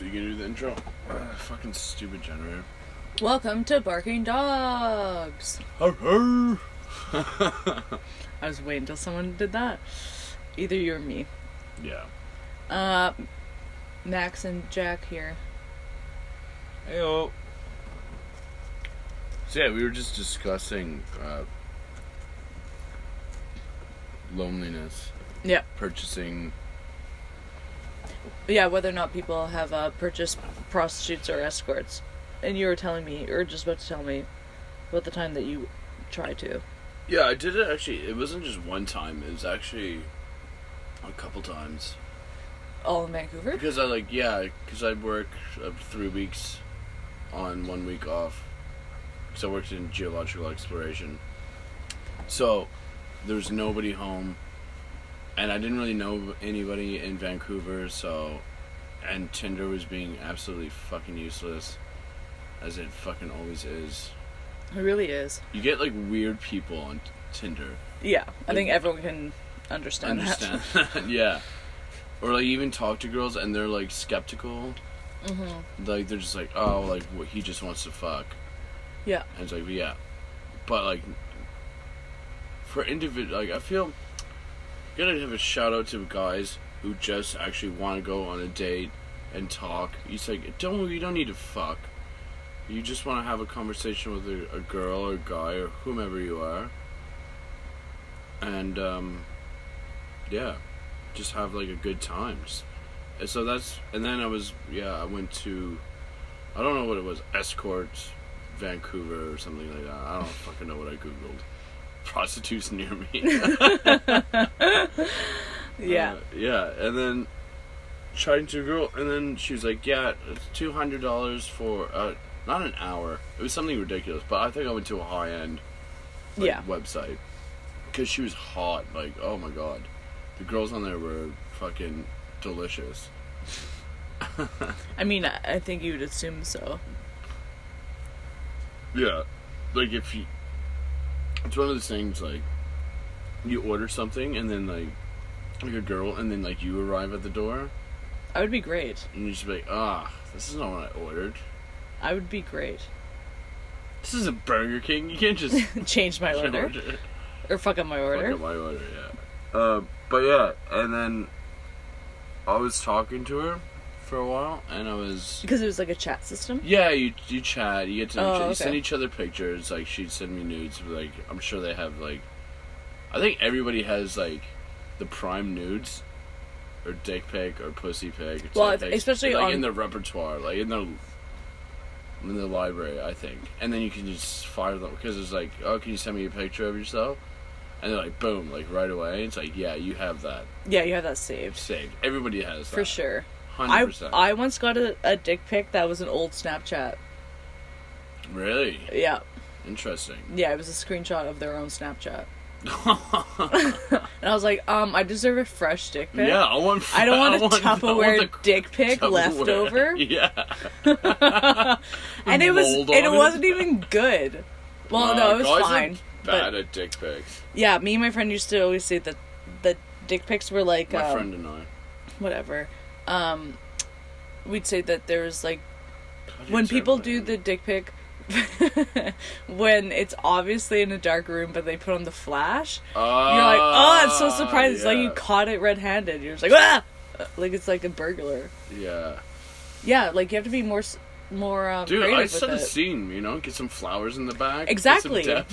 So you can do the intro. Uh, fucking stupid generator. Welcome to Barking Dogs. I was waiting until someone did that. Either you or me. yeah. Uh, Max and Jack here. Heyo. So yeah, we were just discussing uh, loneliness, Yeah. purchasing. Yeah, whether or not people have uh, purchased prostitutes or escorts. And you were telling me, or just about to tell me, about the time that you tried to. Yeah, I did it actually. It wasn't just one time. It was actually a couple times. All in Vancouver? Because I like yeah, because I'd work uh, three weeks on, one week off. Because I worked in geological exploration. So there's nobody home, and I didn't really know anybody in Vancouver. So, and Tinder was being absolutely fucking useless, as it fucking always is. It really is. You get like weird people on Tinder. Yeah, I Like- think everyone can understand, Understand? yeah. Or like even talk to girls and they're like skeptical. that. hmm Like they're just like, oh, like what he just wants to fuck, Yeah. and it's like, yeah, but like for individual, like I feel gotta have a shout out to guys who just actually want to go on a date and talk. It's like don't you don't need to fuck. You just want to have a conversation with a, a girl or guy or whomever you are, and um, yeah, just have like a good time. And so that's and then I was yeah I went to I don't know what it was escort Vancouver or something like that. I don't fucking know what I googled. Prostitutes near me. Yeah. Uh, yeah, and then trying to girl, and then she was like, "Yeah, it's two hundred dollars for uh, not an hour. It was something ridiculous, but I think I went to a high end like, Yeah. website because she was hot. Like, oh my god, the girls on there were fucking delicious. I mean, I I think you would assume so. Yeah, like if you, it's one of those things like you order something and then like like a girl and then like you arrive at the door I would be great. and you just be like, ah, this is not what I ordered. I would be great. This is a Burger King. You can't just Change my order. Or fuck up my order. Fuck up my order, yeah. Uh, but yeah, and then I was talking to her for a while, and I was Because it was like a chat system. yeah, you you chat, you get to Oh, you okay. send each other pictures. Like she'd send me nudes. but, Like I'm sure they have like, I think everybody has like the prime nudes. Or dick pic or pussy pic. Or Well, tit it's- pics, especially like on- in the repertoire, like in the in the library, I think. And then you can just fire them because it's like, oh, can you send me a picture of yourself? And they're like, boom, like right away. It's like, yeah, you have that Yeah, you have that saved saved. Everybody has that for sure. Hundred I percent. I once got a, a dick pic that was an old Snapchat. really Yeah, interesting. yeah, it was a screenshot of their own Snapchat. And I was like, um, I deserve a fresh dick pic. yeah, I want. I don't want a want- want Tupperware the dick pic Tupperware. left over. Yeah, and it was and it it. wasn't even good. Well, no, it was fine. Bad But at dick pics. yeah, me and my friend used to always say that the dick pics were like My um, friend and I. whatever. Um, we'd say that there's like when people do the dick pic when it's obviously in a dark room but they put on the flash you're like oh it's so Ah, surprised. It's like you caught it red-handed. You're just like ah! Like it's like a burglar. Yeah, yeah like you have to be more more um, dude, I set a scene. You know, get some flowers in the back. Exactly.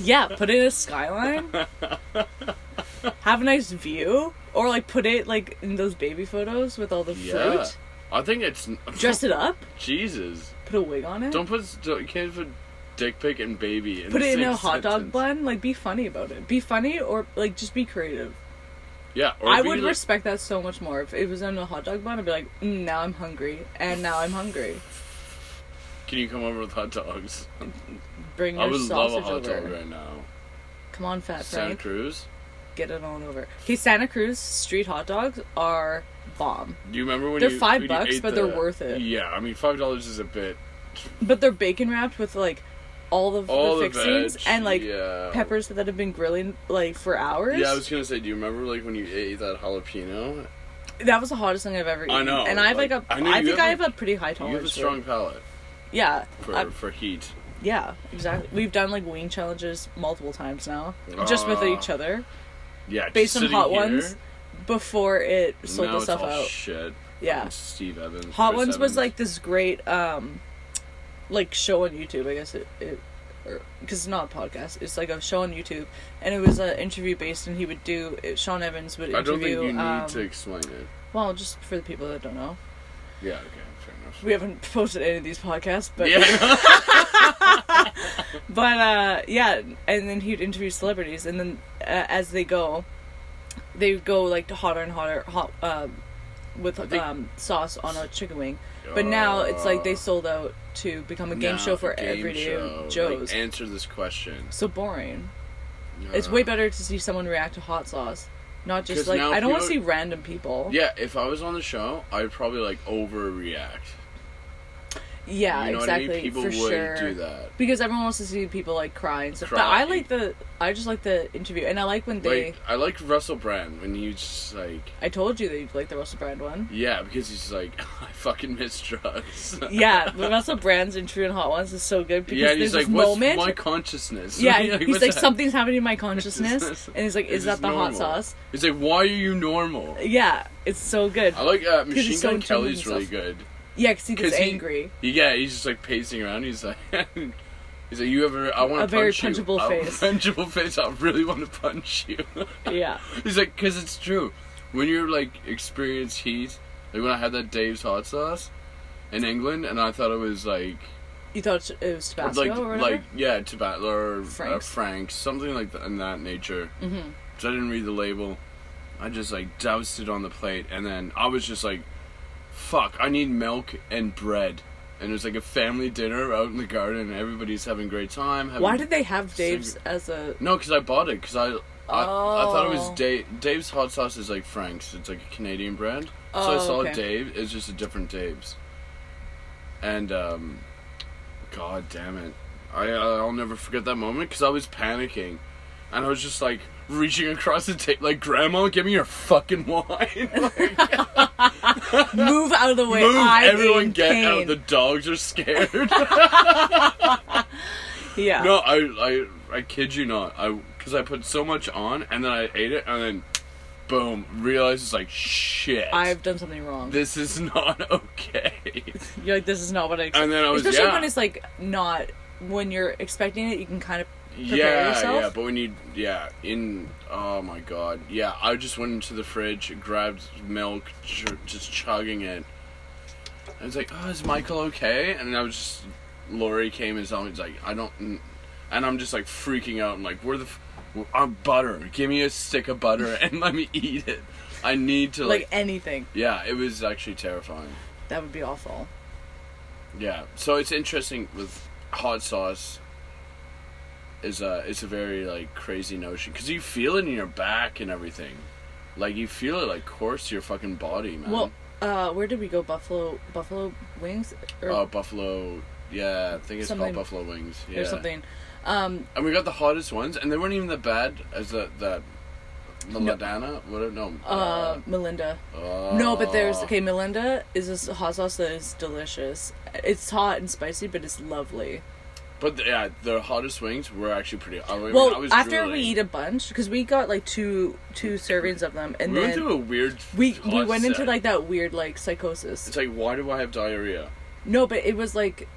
Yeah put it in a skyline. Have a nice view or like put it like in those baby photos with all the yeah, fruit I think it's dress it up Jesus, put a wig on it don't put don't, you can't put dick pic and baby. In put it in a hot dog bun like be funny about it be funny or like just be creative Yeah, or I would like- respect that so much more. If it was in a hot dog bun, I'd be like, mm, now I'm hungry, and now I'm hungry. Can you come over with hot dogs? Bring I your would love sausage a hot over. dog right now. Come on, Fat Santa Frank, Cruz. Get it on over. Okay, Santa Cruz street hot dogs are bomb, Do you remember when They're you, five when bucks, but the- they're worth it. Yeah, I mean five dollars is a bit. but they're bacon wrapped with like all of All the the fixings veg, and like yeah. peppers that have been grilling like for hours. Yeah, I was gonna say, do you remember like when you ate that jalapeno? That was the hottest thing I've ever eaten. I know, And I have like, like, a. I I think have I have a pretty high tolerance. You have a strong palate Yeah. for I- for heat. yeah, exactly. We've done like wing challenges multiple times now, just with Ah. each other, Yeah, just based on sitting hot here, ones. Before it sold now itself it's all out. shit. Yeah. Steve Evans. Hot Chris Ones was Evans. like this great, um, like show on YouTube. I guess it, it because it's not a podcast. It's like a show on YouTube, and it was an interview based, and he would do. It, Sean Evans would I don't think interview. you need um, to explain it. Well, just for the people that don't know, Yeah, okay. We haven't posted any of these podcasts, but yeah, but uh, yeah, and then he'd interview celebrities, and then uh, as they go, they would go like hotter and hotter, hot um, with um, sauce on a chicken wing. But now it's like they Uh, sold out to become a game now, show for game everyday show. Joes. Like, answer this question. so boring. It's way better to see someone react to hot sauce, not just like I don't want to see random people. Yeah, if I was on the show, I'd probably like overreact. Yeah, you know exactly I mean? People for would sure. do that. Because everyone wants to see people like cry and stuff. But I like the I just like the interview, and I like when they. Like I like Russell Brand when he's just like, I told you that you like the Russell Brand one. yeah, because he's like, I fucking miss drugs. yeah, but Russell Brand's interview in Hot Ones is so good because yeah, there's he's like, this what's moment. my consciousness? yeah, Like, he's like that? something's happening in my consciousness, and he's like, Is "Is that the hot sauce?" He's like, why are you normal? Yeah, it's so good. I like uh, Machine so Gun with Kelly's really good. Yeah, because he gets 'Cause he- angry. Yeah, he's just like pacing around. He's like, he's like, you ever? I want A to very punch you. punchable A face. punchable face. I really want to punch you. Yeah, he's like, because it's true. When you're like experience heat, like when I had that Dave's hot sauce in England, and I thought it was like, you thought it was Tabasco like, or whatever. like yeah, Tabasco or uh, Frank's. Frank's, something like that in that nature. hmm So I didn't read the label. I just like doused it on the plate, and then I was just like, "Fuck! I need milk and bread." And it was like a family dinner out in the garden, and everybody's having a great time. Having... Why did they have Dave's as a? No, because I bought it. Because I, I, I thought it was Oh. Dave. Dave's hot sauce is like Frank's. It's like a Canadian brand. So I Oh, saw okay. Dave. It's just a different Dave's. And um, God damn it! I I'll never forget that moment because I was panicking, and I was just like reaching across the table, like Grandma, give me your fucking wine. like, Move out of the way. move, I'm everyone, get pain. out. The dogs are scared. yeah. no, I I I kid you not. I because I put so much on, and then I ate it, and then boom, realized it's like shit. I've done something wrong. this is not okay. You're like, this is not what I expected. And then I was Especially yeah. when it's like not when you're expecting it, you can kind of yeah, yourself. yeah, but when you yeah in oh my god yeah, I just went into the fridge, grabbed milk, ch- just chugging it. I was like, oh, is Michael okay? And I was just Lori came and saw me. It's like I don't, and I'm just like freaking out. I'm like, where the, f- I'm uh, butter. Give me a stick of butter and let me eat it. I need to like, like, anything. yeah. It was actually terrifying. That would be awful. Yeah, so it's interesting with hot sauce. Is a it's a very like crazy notion because you feel it in your back and everything, like you feel it like course to your fucking body, man. Well, uh, where did we go? Buffalo Buffalo Wings or, uh, buffalo, yeah, I think it's Something- called buffalo wings, yeah. or something? Um, And we got the hottest ones, and they weren't even that bad as the that Meladana. What? No. uh, Melinda. uh, No, but there's okay. Melinda is this hot sauce that is delicious. It's hot and spicy, but it's lovely. But the- yeah, the hottest wings were actually pretty. I mean, I Well, was after drooling. we eat a bunch, because we got like two two servings of them, and we went then through a weird. we we went into like that weird like psychosis. It's like, why do I have diarrhea? No, but it was like,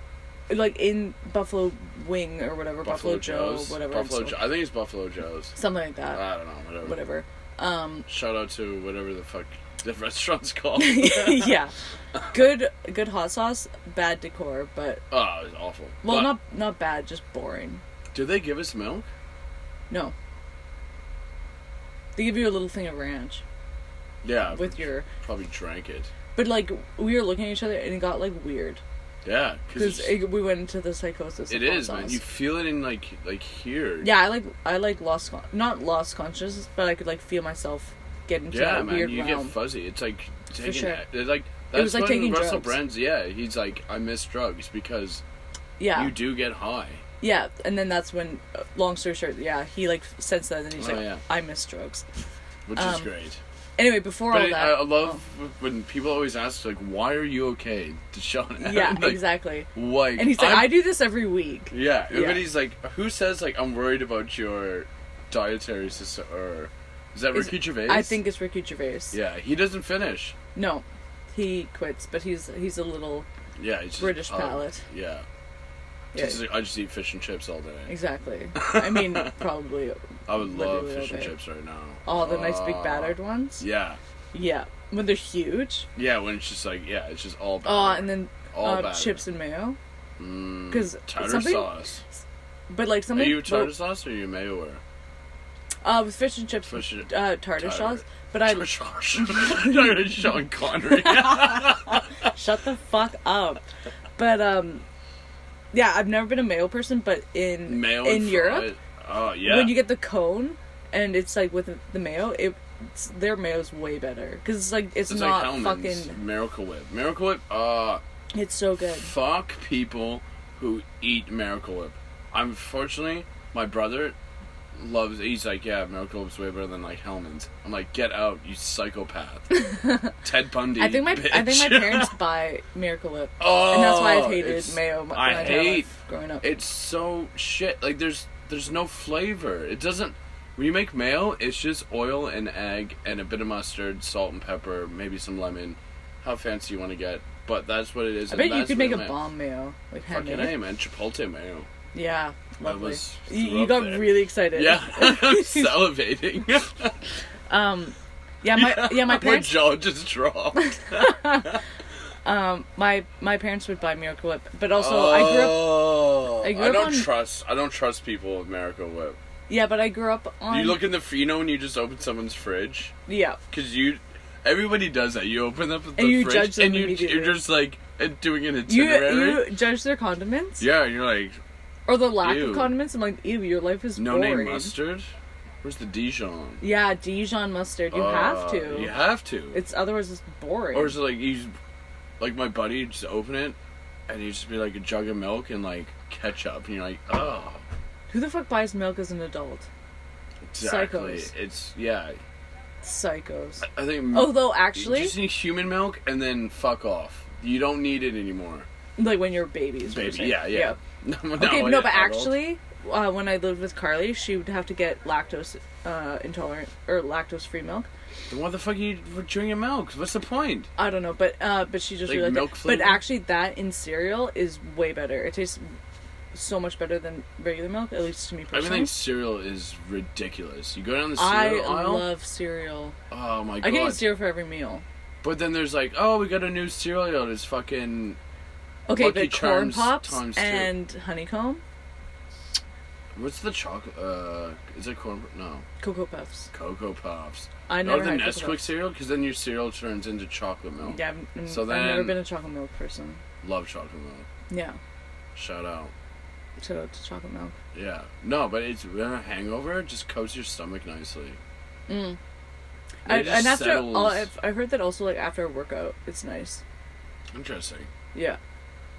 like in Buffalo Wing or whatever, Buffalo, Joe, whatever, Buffalo Joe. I think it's Buffalo Joe's. something like that. I don't know. Whatever. whatever. Um, Shout out to whatever the fuck the restaurant's called. yeah, good good hot sauce, bad decor, but oh, it's awful. well, But not not bad, just boring. Do they give us milk? No. They give you a little thing of ranch Yeah. with your, probably drank it. but like we were looking at each other and it got like weird Yeah, because because we went into the psychosis. it of hot is, man. sauce. You feel it in like like here. Yeah, I like I like lost con- not lost consciousness, but I could like feel myself get into Yeah, that man. weird You realm. get fuzzy. It's like taking sure. it. It's like that's was like when taking Russell drugs. Brand's. Yeah, he's like, I miss drugs because yeah, you do get high. yeah, and then that's when, uh, long story short, yeah, he like sensed that, and he's Oh, like, yeah. I miss drugs. which is Um, great. Anyway, before But all it- that, I I love when people always ask like, "Why are you okay?" Oh, yeah, like, exactly. Like, And he's like, I'm- I do this every week. Yeah, Yeah. but he's like, who says like I'm worried about your dietary system or is that Is- Ricky Gervais? I think it's Ricky Gervais. Yeah, he doesn't finish. No, he quits, but he's he's a little Yeah, he's just, British uh, palate. Yeah. Yeah, like, I just eat fish and chips all day. exactly. I mean, probably I would love fish and chips right now. all the nice big Uh, battered ones. Yeah, Yeah, when they're huge. yeah. When it's just like, yeah, it's just all batter. Oh, and then all uh, chips and mayo. Mm, 'cause tartar something- sauce. But like Are you a tartar well, sauce or are you a mayo? Uh, with fish and chips, Fish and- uh, tartar sauce. But I Tartar. Sean Connery. shut the fuck up. But um, yeah, I've never been a mayo person, but in mayo in Europe. Oh yeah. when you get the cone and it's like with the mayo, it it's, their mayo's way better because it's like it's, It's not like fucking. Miracle Whip. Miracle Whip. Uh, It's so good. fuck people who eat Miracle Whip. Unfortunately, my brother loves. He's like, yeah, Miracle Whip's way better than like Hellmann's. I'm like, get out, you psychopath. Ted Bundy. I think my I think my parents buy Miracle Whip, oh, and that's why I've oh, hated mayo my, I hate growing up. It's so shit. Like there's there's no flavor. It doesn't. When you make mayo, it's just oil and egg and a bit of mustard, salt and pepper, maybe some lemon. How fancy you want to get, but that's what it is. I bet you could make a mayo. bomb mayo, like Fucking handmade. A, man. Chipotle mayo. Yeah, I was You, you got there. really excited. Yeah, I'm salivating. Um, yeah, my yeah my My parents jaw just dropped. um my my parents would buy Miracle Whip, but also I grew up Oh, I I, grew up don't on- trust. I don't trust people with Miracle Whip. yeah, but I grew up on You look in the you know when you just open someone's fridge yeah because you, everybody does that. You open up the And you fridge judge them and you, you're just like doing an you itinerary. you judge their condiments yeah, you're like or the lack Ew. of condiments. I'm like, ew, your life is boring. no boring. name mustard. Where's the Dijon? Yeah, Dijon mustard. You have Uh, to. You have to. It's otherwise it's boring. Or is it like you, like my buddy, just open it, and you just be like a jug of milk and like ketchup, and you're like, oh, Who the fuck buys milk as an adult? exactly. Psychos. It's yeah. Psychos. I think. Although actually, you just need human milk and then fuck off. You don't need it anymore, like when you're babies, baby. Yeah, yeah. No, no, Okay, no, but actually, uh, when I lived with Carly, she would have to get lactose uh, intolerant or lactose free milk. then what the fuck are you drinking milk? What's the point? I don't know, but uh, but she just Like really liked milk it. But actually, that in cereal is way better. It tastes so much better than regular milk, at least to me personally. I think cereal is ridiculous. You go down the I cereal aisle. I love cereal. oh my god! I get cereal for every meal. But then there's like, oh, we got a new cereal. It's fucking. Okay, Lucky but corn Charms pops times two. and honeycomb, What's the chocolate? Uh, is it corn? No, cocoa puffs. Cocoa Puffs. I never the had Cocoa Nesquik Puffs. cereal, because then your cereal turns into chocolate milk. Yeah, I've, So I've never then- been a chocolate milk person. Love chocolate milk. Yeah, Shout out. shout out to chocolate milk. Yeah. No, but it's when a hangover it just coats your stomach nicely. Mm. It I, just and after, settles- all, I've, I've heard that also like after a workout, it's nice. Interesting. Yeah.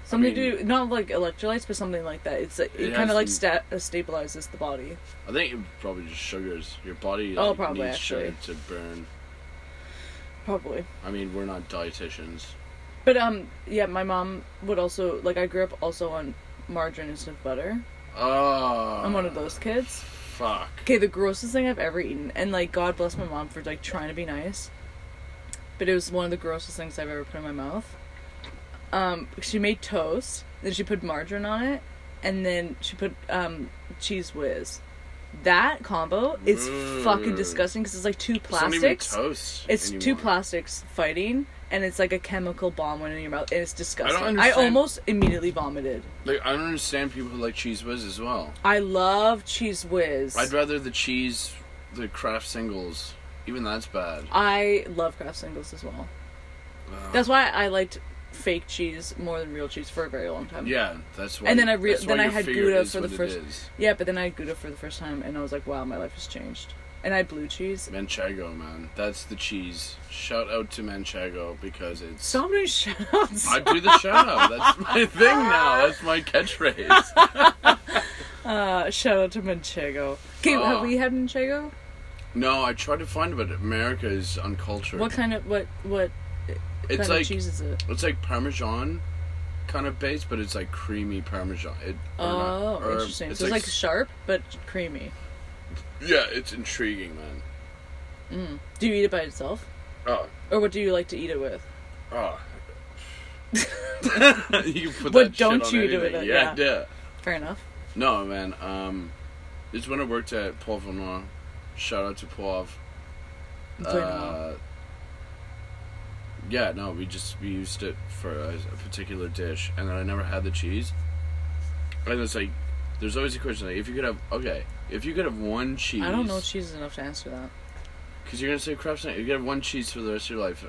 Something mean- to do, not like electrolytes, but something like that. It's it, It kind of like sta- uh, stabilizes the body. I think it probably just sugars. Your body Oh, probably, needs sugar actually. to burn. Probably. I mean, we're not dietitians. But um, yeah, my mom would also like. I grew up also on margarine instead of butter. Oh. I'm one of those kids. Fuck. Okay, the grossest thing I've ever eaten, and like God bless my mom for like trying to be nice, but it was one of the grossest things I've ever put in my mouth. Um, she made toast, then she put margarine on it, and then she put um Cheez Whiz. That combo is fucking Mm. disgusting because it's like two It's not even plastics. toast. It's two plastics fighting, and it's like a chemical bomb went in your mouth, and it's disgusting. I, understand- almost immediately vomited. Like I don't understand people who like Cheez Whiz as well. I love Cheez Whiz. I'd rather the cheese, the Kraft singles. Even that's bad. I love Kraft singles as well. That's why I liked fake cheese more than real cheese for a very long time. yeah, that's why. And then I why then I had Gouda for the first- Yeah, but then I had Gouda for the first time, and I was like, wow, my life has changed. And I had blue cheese. Manchego, man, that's the cheese. Shout out to Manchego because it's. So many shoutouts. I do the shout out. That's my thing now. That's my catchphrase. Uh, shout out to Manchego. Okay, Oh. have we had Manchego? No, I tried to find it, but America is uncultured. What kind of what what it's like cheese it? it's like Parmesan kind of base, but it's like creamy Parmesan. It, Oh, not- or interesting. so it's like sharp but creamy. yeah, it's intriguing, man. Mm. Do you eat it by itself, Oh, or what do you like to eat it with? oh. you put that shit don't on you do anything. it, Yeah, yeah. yeah. Fair enough. No, man. Um, it's when I worked at Paul Vanois. Shout out to Paul. Uh, yeah, no, we just we used it for a, a particular dish, and then I never had the cheese. And it's like, there's always a question like, if you could have okay, if you could have one cheese, I don't know cheese is enough to answer that. because you're gonna say crap you could have one cheese for the rest of your life,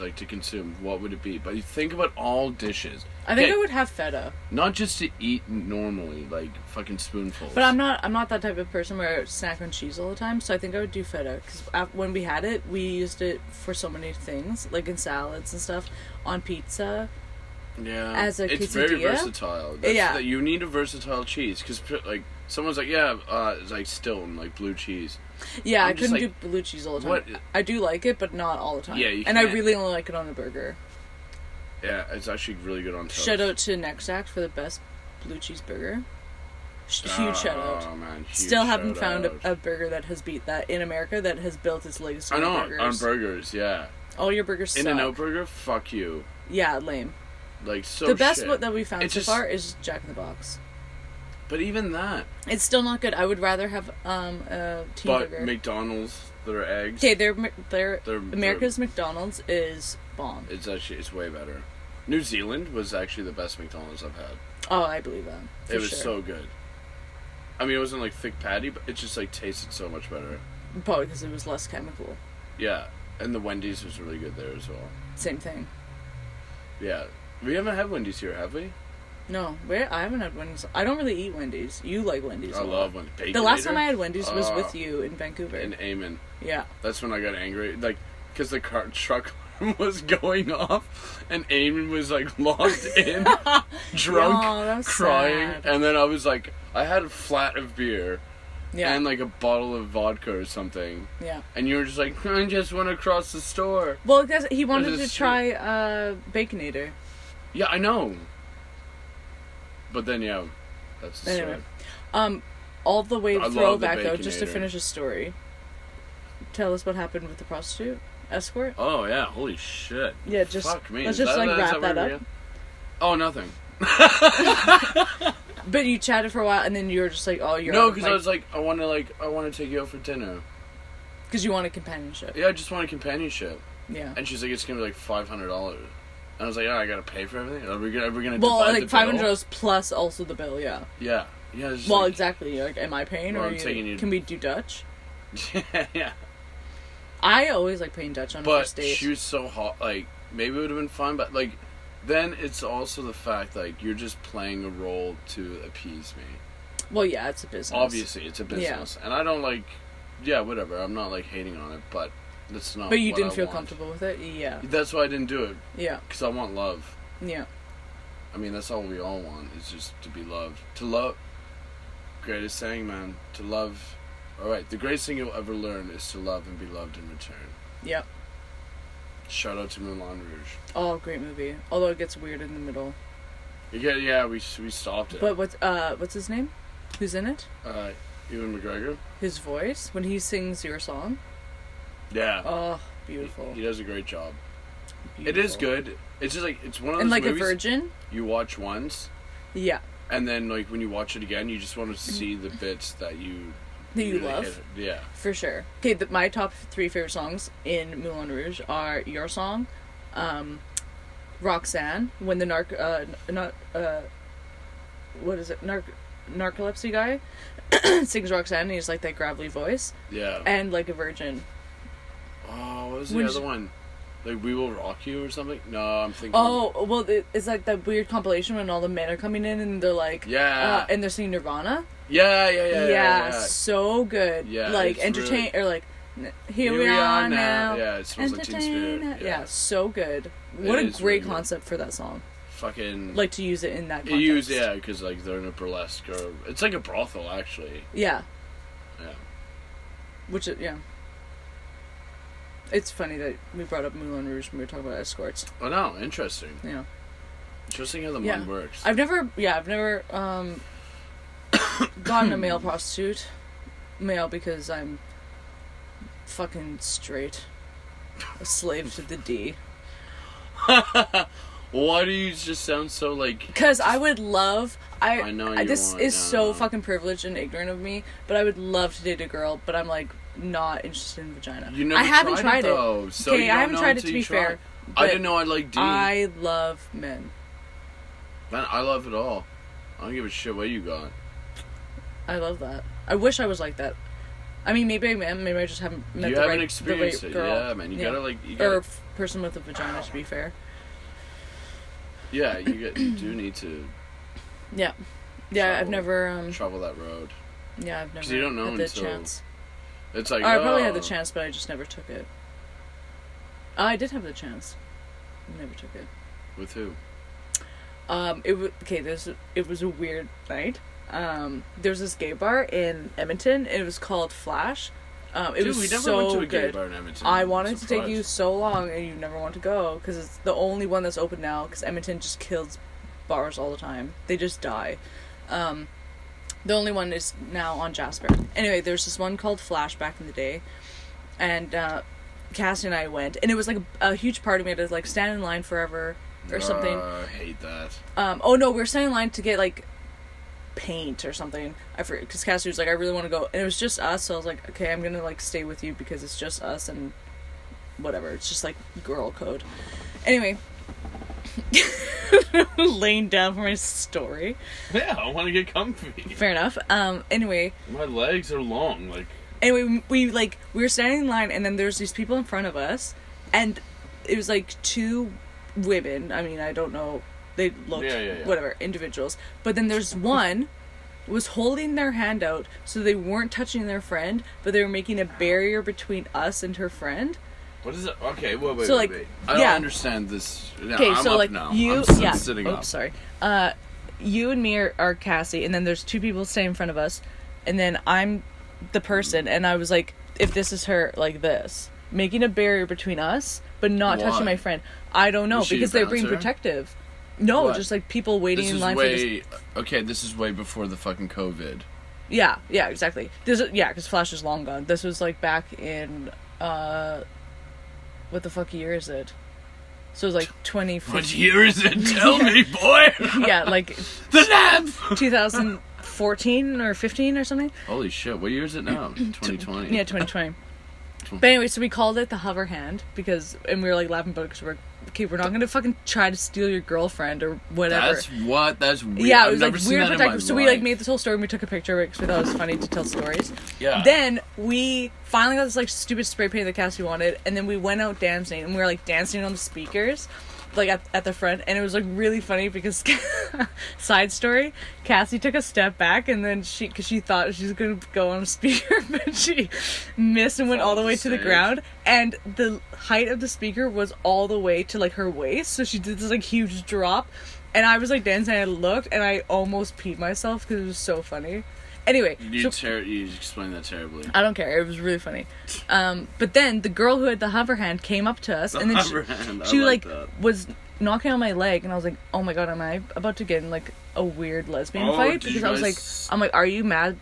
like to consume, what would it be? But you think about all dishes, I think Okay. I would have feta, not just to eat normally, like fucking spoonfuls. but I'm not. I'm not that type of person where I snack on cheese all the time. So I think I would do feta because when we had it, we used it for so many things, like in salads and stuff, on pizza. Yeah, as a it's very quesadilla? versatile. That's Yeah. the- you need a versatile cheese because like someone's like, yeah, uh, it's like Stilton, like blue cheese. Yeah, I'm I couldn't like, do blue cheese all the time. what- I do like it, but not all the time. Yeah, you and I can't. really only like it on a burger. Yeah, it's actually really good on toast. Shout out to Next Act for the best blue cheese burger. Huge oh, shout out. Oh man, huge Still haven't found a, a burger that has beat that in America that has built its legacy I know on burgers. on burgers, yeah. All your burgers In suck. and out burger, fuck you. Yeah, lame. Like so. the best shit. one that we found It's so just- far is Jack in the Box. But even that, It's still not good. I would rather have um a but. McDonald's, their eggs. Okay, their their They're- America's McDonald's is bomb. It's actually it's way better. New Zealand was actually the best McDonald's I've had. Oh, I believe that. For it was sure. so good. I mean, it wasn't like thick patty, but it just like tasted so much better. Probably because it was less chemical. Yeah, and the Wendy's was really good there as well. Same thing. Yeah, we haven't had Wendy's here, have we? No, where I haven't had Wendy's. I don't really eat Wendy's. You like Wendy's. I a lot. love Wendy's. Baconator The last time I had Wendy's was Ah. with you in Vancouver. in Amen. yeah. That's when I got angry, like because the car truck was going off, and Eamon was like locked in, drunk, Oh, crying, sad. and then I was like, I had a flat of beer Yeah. and like a bottle of vodka or something, yeah. and you were just like, I just went across the store. Well, because he wanted to try uh, Baconator. Yeah, I know. But then yeah, that's the Anyway. story. Um, all the way I love the throwback though, just to Baconator. finish a story. Tell us what happened with the prostitute escort. Oh yeah, holy shit. Yeah, just Fuck me. let's Is just like wrap that we- up. Oh, nothing. But you chatted for a while, and then you were just like, "Oh, you're no, because I was like, I want to like, I want to take you out for dinner. because you wanted companionship." Yeah, I just want a companionship. Yeah. And she's like, it's gonna be like five hundred dollars. And I was like, oh, I gotta pay for everything. Are we gonna, are we gonna Well, divide like five hundred dollars plus also the bill. Yeah. Yeah, yeah. just Well, like- exactly. Like, am I paying Well, or I'm you, taking you- can we do Dutch? yeah. I always like paying Dutch on But first date. she was so hot. Like maybe it would have been fun, but like then it's also the fact like you're just playing a role to appease me. well, yeah, it's a business. Obviously, it's a business, and I don't like. Yeah, whatever. I'm not like hating on it, but that's not. But you didn't I feel want. comfortable with it. Yeah. That's why I didn't do it Yeah. because I want love. Yeah. I mean, that's all we all want is just to be loved. To love. Greatest saying, man. To love. All right, the greatest thing you'll ever learn is to love and be loved in return. Yep. Shout out to Moulin Rouge. Oh, great movie. Although it gets weird in the middle. Yeah, yeah, we we stopped it. But what's uh what's his name? Who's in it? uh, Ewan McGregor. His voice when he sings your song. Yeah, Oh, beautiful. he does a great job. It Beautiful. is good. It's just like it's one of those And like movies a virgin. you watch once, Yeah. and then like when you watch it again, you just want to see the bits that you Mm-hmm. That you really love. Yeah, For sure. Okay, the, my top three favorite songs in Moulin Rouge are your song, um, Roxanne, when the narc, uh, not, uh, what is it, narc, narcolepsy guy sings Roxanne, and he's like that gravelly voice, yeah. and like a virgin. Oh, what was the other one? Like We Will Rock You or something? No, I'm thinking. Oh, well, it, it's like that weird compilation when all the men are coming in and they're like, Yeah. uh, and they're singing Nirvana. yeah, yeah, yeah, yeah. yeah, so good. Yeah, like it's entertain really- or like, n- here, we are now. Yeah, it smells like Teen Spirit. Yeah, Yeah. so good. What a is great really good. concept for that song. Fucking. Like to use it in that you context. use yeah, because like they're in a burlesque or it's like a brothel actually. Yeah. Yeah. Which is, yeah. It's funny that we brought up Moulin Rouge when we were talking about escorts. Oh no, interesting. Yeah. Interesting how the Yeah. mind works. I've never, yeah, I've never um, gotten a male prostitute, male because I'm fucking straight, a slave to the D. Why do you just sound so like? Because I would love, I, I know I- this want- is no, so fucking privileged and ignorant of me, but I would love to date a girl, but I'm like not interested in vagina. You never I haven't tried, it it. though. So Okay, I haven't tried it to be try. fair, I didn't know I like D. I love men. Man, I love it all. I don't give a shit what you got. I love that. I wish I was like that. I mean, maybe I am. Maybe I just haven't met you the haven't right, experienced the right it, girl. yeah, man. You Yeah. gotta like, you or gotta, f- person with a vagina. To be fair. yeah, you get, you do need to Yeah. Yeah, I've never. Um, travel that road. yeah, I've never Because you don't know until- chance. It's like Or I probably oh, had the chance, but I just never took it. Oh, I did have the chance. Never took it. with who? Um, it was okay. There's it was a weird night. Um, there was this gay bar in Edmonton. It was called Flash. Um, it Dude, was we never so went to a good. gay bar in Edmonton. I wanted to take you so long, and you never want to go because it's the only one that's open now. Because Edmonton just kills bars all the time; they just die. Um, the only one is now on Jasper. Anyway, there's this one called Flash back in the day, and uh, Cassie and I went, and it was like a, a huge party. We had to like stand in line forever or something. Uh, I hate that. Um, oh no, we were standing in line to get like paint or something. I forget because Cassie was like, I really want to go, and it was just us. So I was like, okay, I'm gonna like stay with you because it's just us and whatever. It's just like girl code. Anyway, laying down for my story. Yeah, I want to get comfy. Fair enough. Um. Anyway, My legs are long. Like anyway, we, we like we were standing in line, and then there's these people in front of us, and it was like two women. I mean, I don't know. They looked Yeah, yeah, yeah. whatever individuals, but then there's one was holding their hand out so they weren't touching their friend, but they were making a barrier between us and her friend. What is it? Okay, wait, wait, So, wait, like, wait. I yeah. don't understand this. Okay, I'm so up like now. you, I'm, yeah. sitting Oops, up. sorry. Uh, you and me are, are Cassie, and then there's two people standing in front of us, and then I'm the person, and I was like, if this is her, like this, making a barrier between us, but not touching my friend. I don't know Was she a because they're being protective. No, What? just like people waiting This in is line for this. okay. This is way before the fucking COVID. Yeah, yeah, exactly. This is, yeah, because Flash is long gone. This was like back in uh, what the fuck year is it? So it was like twenty What year is it? Tell me, boy. Yeah, like the lab. 2014 or 15 or something. Holy shit! What year is it now? 2020. Yeah, 2020. but anyway, so we called it the hover hand because, and we were like laughing about it because we're okay. We're not gonna fucking try to steal your girlfriend or whatever. That's what. That's weird. yeah, it I've was like seen weird that in my protective. So we like made this whole story and we took a picture because we thought it was funny to tell stories. Yeah. Then we finally got this like stupid spray paint that Cassie wanted, and then we went out dancing and we were like dancing on the speakers, like at, at the front, and it was like really funny because side story, Cassie took a step back and then she because she thought she was gonna go on a speaker, but she missed and went all the way to the the ground, and the height of the speaker was all the way to like her waist, so she did this like huge drop. And I was like dancing, and I looked, and I almost peed myself because it was so funny. Anyway, You, so- ter- you explained that terribly. I don't care. It was really funny. Um, but then the girl who had the hover hand came up to us, The and then hover she, hand, she like like, was knocking on my leg, and I was like, "Oh my god, am I about to get in like a weird lesbian Oh, fight?" Because I was like, "I'm like, are you mad?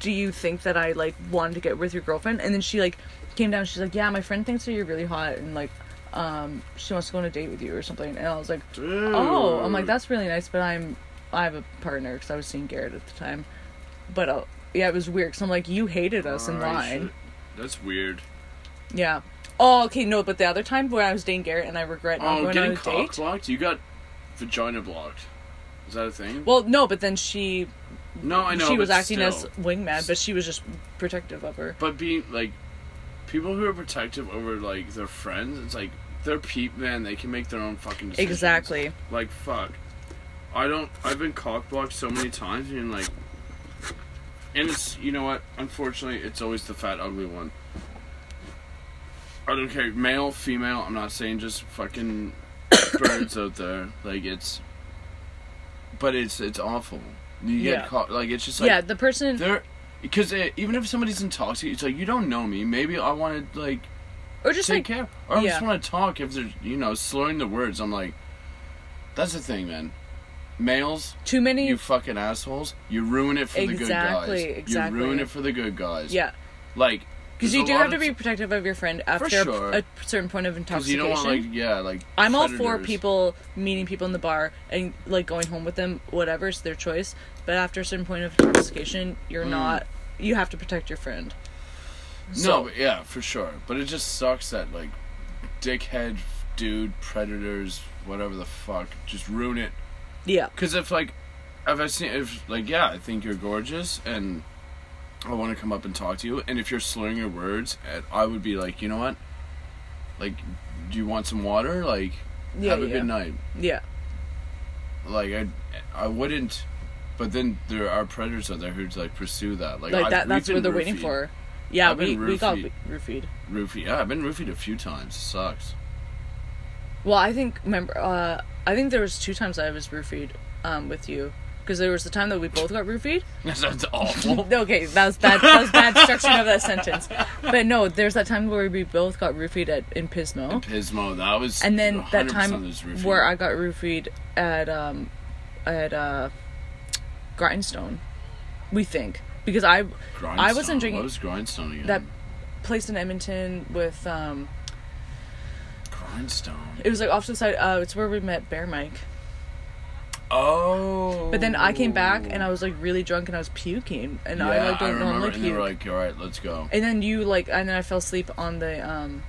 Do you think that I like wanted to get with your girlfriend?" And then she like came down. She's like, "Yeah, my friend thinks that you're really hot, and like." Um, she wants to go on a date with you or something, and I was like, "Oh, I'm like that's really nice, but I'm I have a partner because I was seeing Garrett at the time, but uh, yeah, it was weird because I'm like, you hated us in Alright, line, shit. That's weird. yeah. Oh, okay, no, but the other time when I was dating Garrett and I regret not Oh, going on getting a cock date. blocked? You got vagina blocked. Is that a thing? Well, no, but then she no, I know. she was but acting still. as wingman, but she was just protective of her. But being like, people who are protective over like their friends, it's like they're peep man. They can make their own fucking decisions. Exactly. Like fuck. I don't. I've been cock blocked so many times, and like, and it's you know what? Unfortunately, it's always the fat ugly one. I don't care, male, female. I'm not saying just fucking birds out there. Like it's, but it's it's awful. You get Yeah. caught. Like it's just like yeah, the person. they're because even if somebody's intoxicated, it's like you don't know me. Maybe I want to like Or just take like care. Or I just yeah. want to talk. If they're you know, slurring the words, I'm like, that's the thing, man. Males, too many. you fucking assholes, you ruin it for the good guys. exactly. You ruin it for the good guys. yeah, Like, because you do have to be protective of your friend after a- sure. a, certain point of intoxication. you don't want, like, yeah, like. I'm all for people meeting people in the bar and like going home with them, whatever, it's their choice. But after a certain point of intoxication, you're Mm. not. You have to protect your friend. No, So- but yeah, for sure. But it just sucks that, like, dickhead, dude, predators, whatever the fuck, just ruin it. Yeah, Because if, like, if I see, if, like, yeah, I think you're gorgeous and I want to come up and talk to you, and if you're slurring your words, eh, I would be like, you know what? Like, do you want some water? Like, yeah, have a yeah. good night. Yeah, Like, I, I wouldn't. But then there are predators out there who like pursue that. Like, like that. we've what they're waiting for. Yeah, I've we we got roofied. roofied. Roofied. Yeah, I've been roofied a few times. It sucks. Well, I think remember. Uh, I think there was two times I was roofied um, with you because there was the time that we both got roofied. That sounds awful. Okay, that was bad. That was bad structure of that sentence. But no, there's that time where we both got roofied at in Pismo, Pismo, that was. and then that 100% time where I got roofied at um at uh Grindstone. We think because I Grindstone. I wasn't drinking- What was Grindstone again? that place in Edmonton with um Grindstone. it was like off to the side. Uh, it's where we met Bear Mike. Oh. But then I came back and I was like really drunk and I was puking and Yeah, I like don't remember. normally and puke. like, "All right, let's go." and then you like and then I fell asleep on the um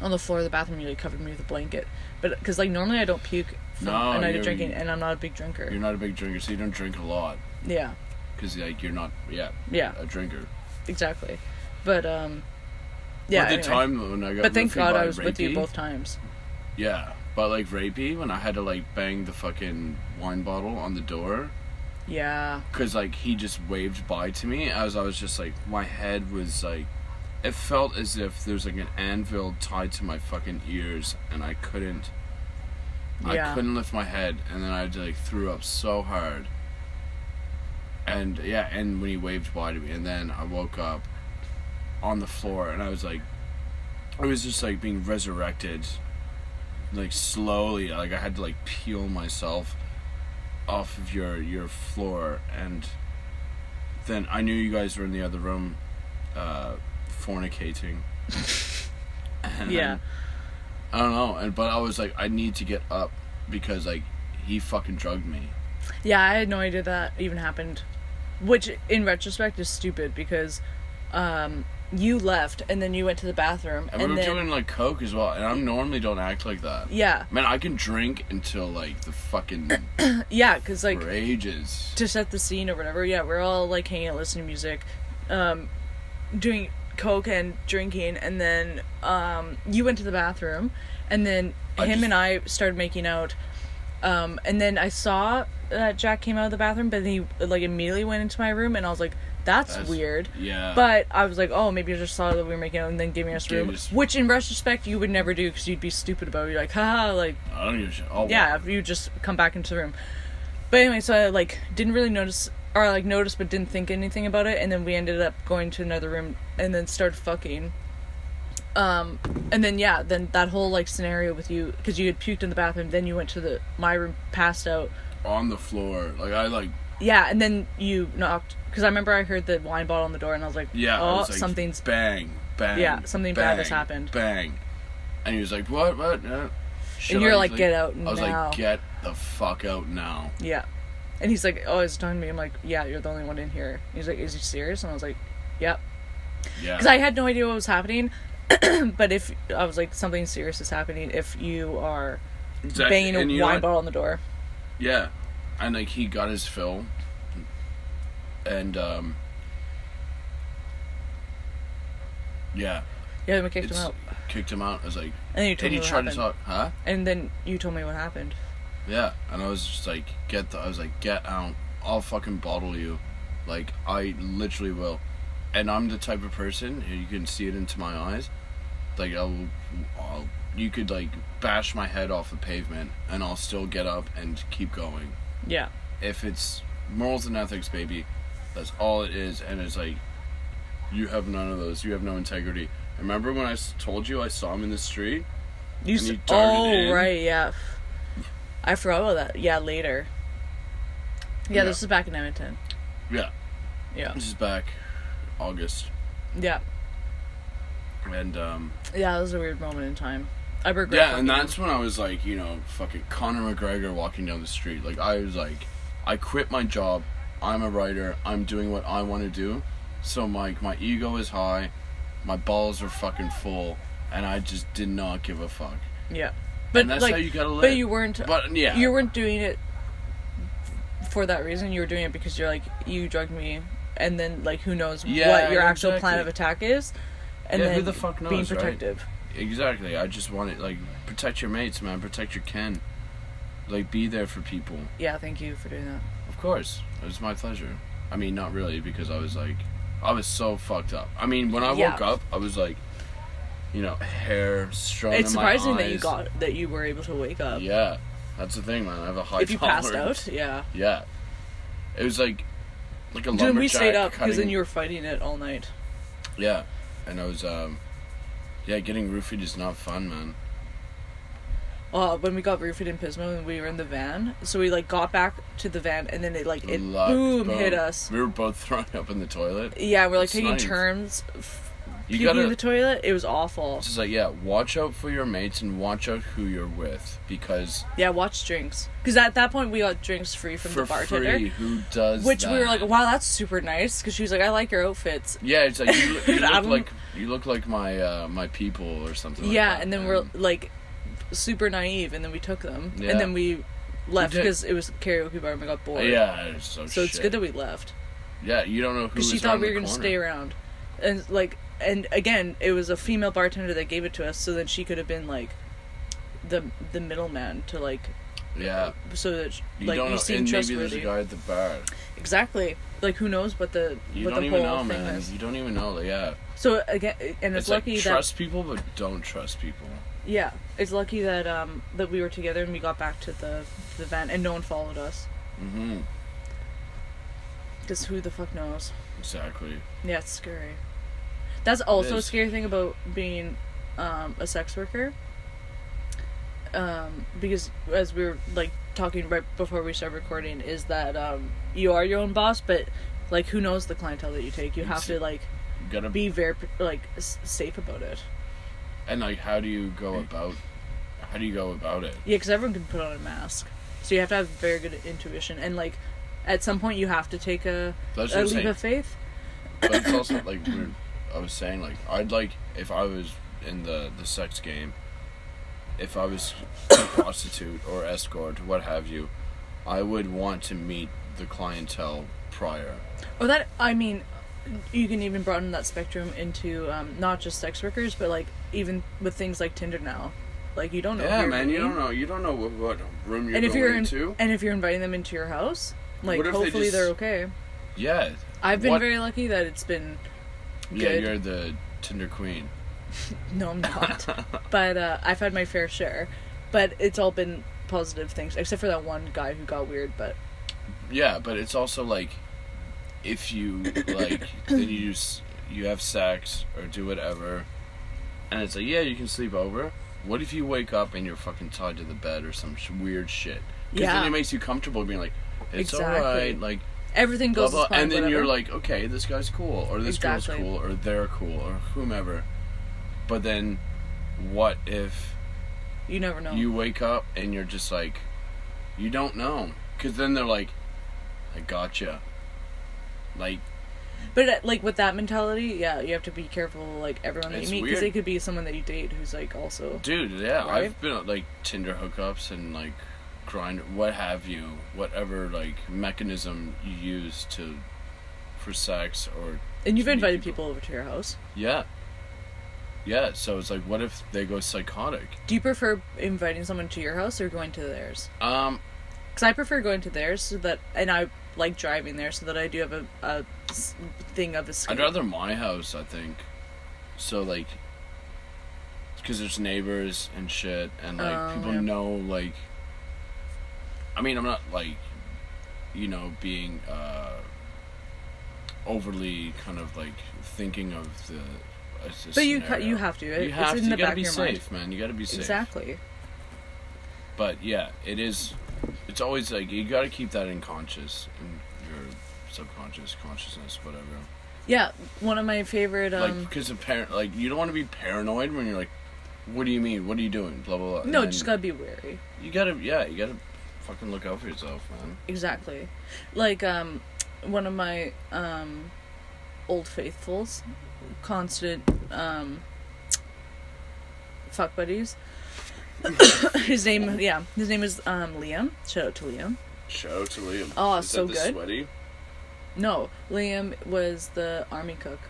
on the floor of the bathroom. You like covered me with a blanket, but because like normally I don't puke from No, a night of drinking, and I'm not a big drinker. You're not a big drinker, so you don't drink a lot Yeah, because like you're not, yeah, yeah, a drinker. exactly. But um, yeah. But the anyway. time when I got. but thank God I was with you both times. Yeah, but like rapey when I had to like bang the fucking wine bottle on the door Yeah, because like he just waved by to me as I was just like my head was like it felt as if there's like an anvil tied to my fucking ears and I couldn't Yeah. I couldn't lift my head and then I like threw up so hard and yeah and when he waved by to me and then I woke up on the floor and I was like I was just like being resurrected like slowly like I had to like peel myself off of your your floor and then I knew you guys were in the other room uh fornicating and Yeah. I don't know and but I was like I need to get up because like he fucking drugged me yeah. I had no idea that even happened, which in retrospect is stupid because um you left and then you went to the bathroom and, and, we were then doing like coke as well and I normally don't act like that yeah man I can drink until like the fucking yeah because like for ages to set the scene or whatever. Yeah, we're all like hanging out, listening to music, um, doing coke and drinking, and then um, you went to the bathroom, and then I him just- and I started making out. Um, and then I saw that Jack came out of the bathroom, but he like immediately went into my room, and I was like, "That's, That's- weird." yeah But I was like, "Oh, maybe you just saw that we were making out and then giving us room," just- which in retrospect you would never do because you'd be stupid about it. You're like, "Haha," like I don't give a shit oh yeah, if you just come back into the room. But anyway, so I like didn't really notice or like noticed but didn't think anything about it and then we ended up going to another room and then started fucking. Um and then yeah, then that whole like scenario with you cuz you had puked in the bathroom, then you went to the my room, passed out. on the floor like I like Yeah, and then you knocked cuz I remember I heard the wine bottle on the door and I was like, Yeah, oh, was like, something's bang, bang. Yeah, something bad has happened. Bang, and he was like, "What? What?" Uh, should you're I?" like, "Get out now. I was like, "Get the fuck out now!" yeah. And he's like, "Oh, it's telling me." I'm like, "Yeah, you're the only one in here." He's like, "Is he serious?" And I was like, "Yep." Yeah, because I had no idea what was happening. but if I was like something serious is happening, if you are exactly. banging a and you wine bottle on the door, Yeah, and like he got his fill, and um, yeah, yeah, then we kicked it's, him out, kicked him out. I was like, and then you told and me he what tried to happened, talk, huh? and then you told me what happened. Yeah, and I was just like, get the. I was like, get out. I'll fucking bottle you, like I literally will. And I'm the type of person and you can see it into my eyes. Like I'll, I'll, you could like bash my head off the pavement and I'll still get up and keep going. Yeah, If it's morals and ethics, baby, that's all it is. And it's like, you have none of those. You have no integrity. Remember when I told you I saw him in the street? You And s- darted oh in. right, yeah. I forgot about that. Yeah, later. Yeah, Yeah. this is back in Edmonton. Yeah. Yeah, This is back August, yeah, and um, yeah. That was a weird moment in time. I regret. yeah, and fucking- that's when I was like, you know, fucking Conor McGregor walking down the street. Like I was like, I quit my job. I'm a writer. I'm doing what I want to do. So my my ego is high, my balls are fucking full, and I just did not give a fuck. yeah, but and that's like, how you gotta live. but you weren't. But yeah, you weren't doing it for that reason. You were doing it because you're like you drugged me, and then like who knows Yeah, what your actual plan of attack is, and Yeah, then who the fuck being knows, right? protective. Exactly. I just want it like protect your mates, man. Protect your kin. Like be there for people. Yeah, thank you for doing that. Of course, it was my pleasure. I mean, not really because I was like, I was so fucked up. I mean, when I Yeah. woke up, I was like, you know, hair strung It's in my surprising that you eyes. got that you were able to wake up. Yeah, that's the thing, man. I have a high. if you passed tolerance. out, yeah. Yeah, it was like, like a Dude, lumberjack. we stayed up because then cutting- you were fighting it all night. Yeah, and I was um, yeah, getting roofied is not fun, man. Uh, when we got roofied in Pismo and we were in the van, so we like got back to the van and then it like it boom hit us. We were both throwing up in the toilet. Yeah, we're like It's taking even- turns f- You puking in gotta. the toilet. It was awful. It's just like yeah, watch out for your mates and watch out who you're with because Yeah, watch drinks because at that point we got drinks free from for the bartender, free, who does which we were that? like, wow, that's super nice. Because she was like, I like your outfits. Yeah, it's like you, you look like you look like my uh, my people or something. like yeah, that, and then we're like super naive, and then we took them, Yeah. and then we left because it was a karaoke bar and we got bored. yeah, so, So it's good that we left. yeah, you don't know who because she thought we were gonna corner. stay around, and like, and again, it was a female bartender that gave it to us, so that she could have been like the the middleman to like, Yeah, so that you like don't you know, seem and maybe there's a trustworthy. guy at the bar. Exactly. Like who knows what the You what don't the even whole know, thing man. is. You don't even know. Yeah, So again, and it's, it's like lucky trust people, but don't trust people. Yeah, it's lucky that um that we were together and we got back to the the van and no one followed us. Mm-hmm. Because who the fuck knows? Exactly. Yeah, it's scary. That's also a scary thing about being um, a sex worker. Um, because as we were like talking right before we start recording, is that um, you are your own boss, but like who knows the clientele that you take? You have to like gotta be very like s- safe about it. And like, how do you go about? How do you go about it? Yeah, because everyone can put on a mask, so you have to have very good intuition and like. At some point, you have to take a, That's a leap saying. of faith. But it's also like we're, I was saying, like I'd like if I was in the the sex game, if I was a prostitute or escort, what have you, I would want to meet the clientele prior. Or that I mean, you can even broaden that spectrum into um, not just sex workers, but like even with things like Tinder now, like you don't know. Yeah, man, you don't know. You don't know what, what room you're and if going you're in, into. and if you're inviting them into your house, like they hopefully just- they're okay. Yeah, I've been what- very lucky that it's been. yeah, you're the Tinder queen. No, I'm not. but uh, I've had my fair share, but it's all been positive things, except for that one guy who got weird. But Yeah, but it's also like if you like then you s- you have sex or do whatever, and it's like yeah you can sleep over. What if you wake up and you're fucking tied to the bed or some sh- weird shit? Because Yeah. then it makes you comfortable being like it's Exactly. alright, like everything goes blah, as planned, and then whatever. you're like okay this guy's cool or this girl's cool or they're cool or whomever. But then, what if you never know. you wake up and you're just like, you don't know. Because then they're like, I gotcha. Like, But uh, like with that mentality, yeah, you have to be careful. Like everyone that It's you meet, because weird. they could be someone that you date who's like also. dude, yeah, Right? I've been on like Tinder hookups and like Grindr, what have you, whatever like mechanism you use to for sex or And you've to meet invited people over to your house. yeah, yeah. So it's like, what if they go psychotic? Do you prefer inviting someone to your house or going to theirs? Um, Because I prefer going to theirs so that, and I like driving there so that I do have a, a thing of escape. I'd rather my house, I think. So like, because there's neighbors and shit, and like Oh, people yeah. know like. I mean, I'm not like, you know, being uh, overly kind of like thinking of the But you ca- you have to. It- You have to. You gotta be your mind. safe, man. You gotta be safe. Exactly. But yeah, it is. It's always like you gotta keep that in conscious, in your subconscious consciousness, whatever. Yeah, one of my favorite. like Um, because of par- like you don't want to be paranoid when you're like, what do you mean? What are you doing? Blah blah blah. no, just gotta be wary. you gotta yeah, you gotta fucking look out for yourself, man. Exactly. Like um, one of my um, old faithfuls, constant um, fuck buddies. his name, yeah, his name is um, Liam. Shout out to Liam. Shout out to Liam. Oh, Is so good. Sweaty. No, Liam was the army cook.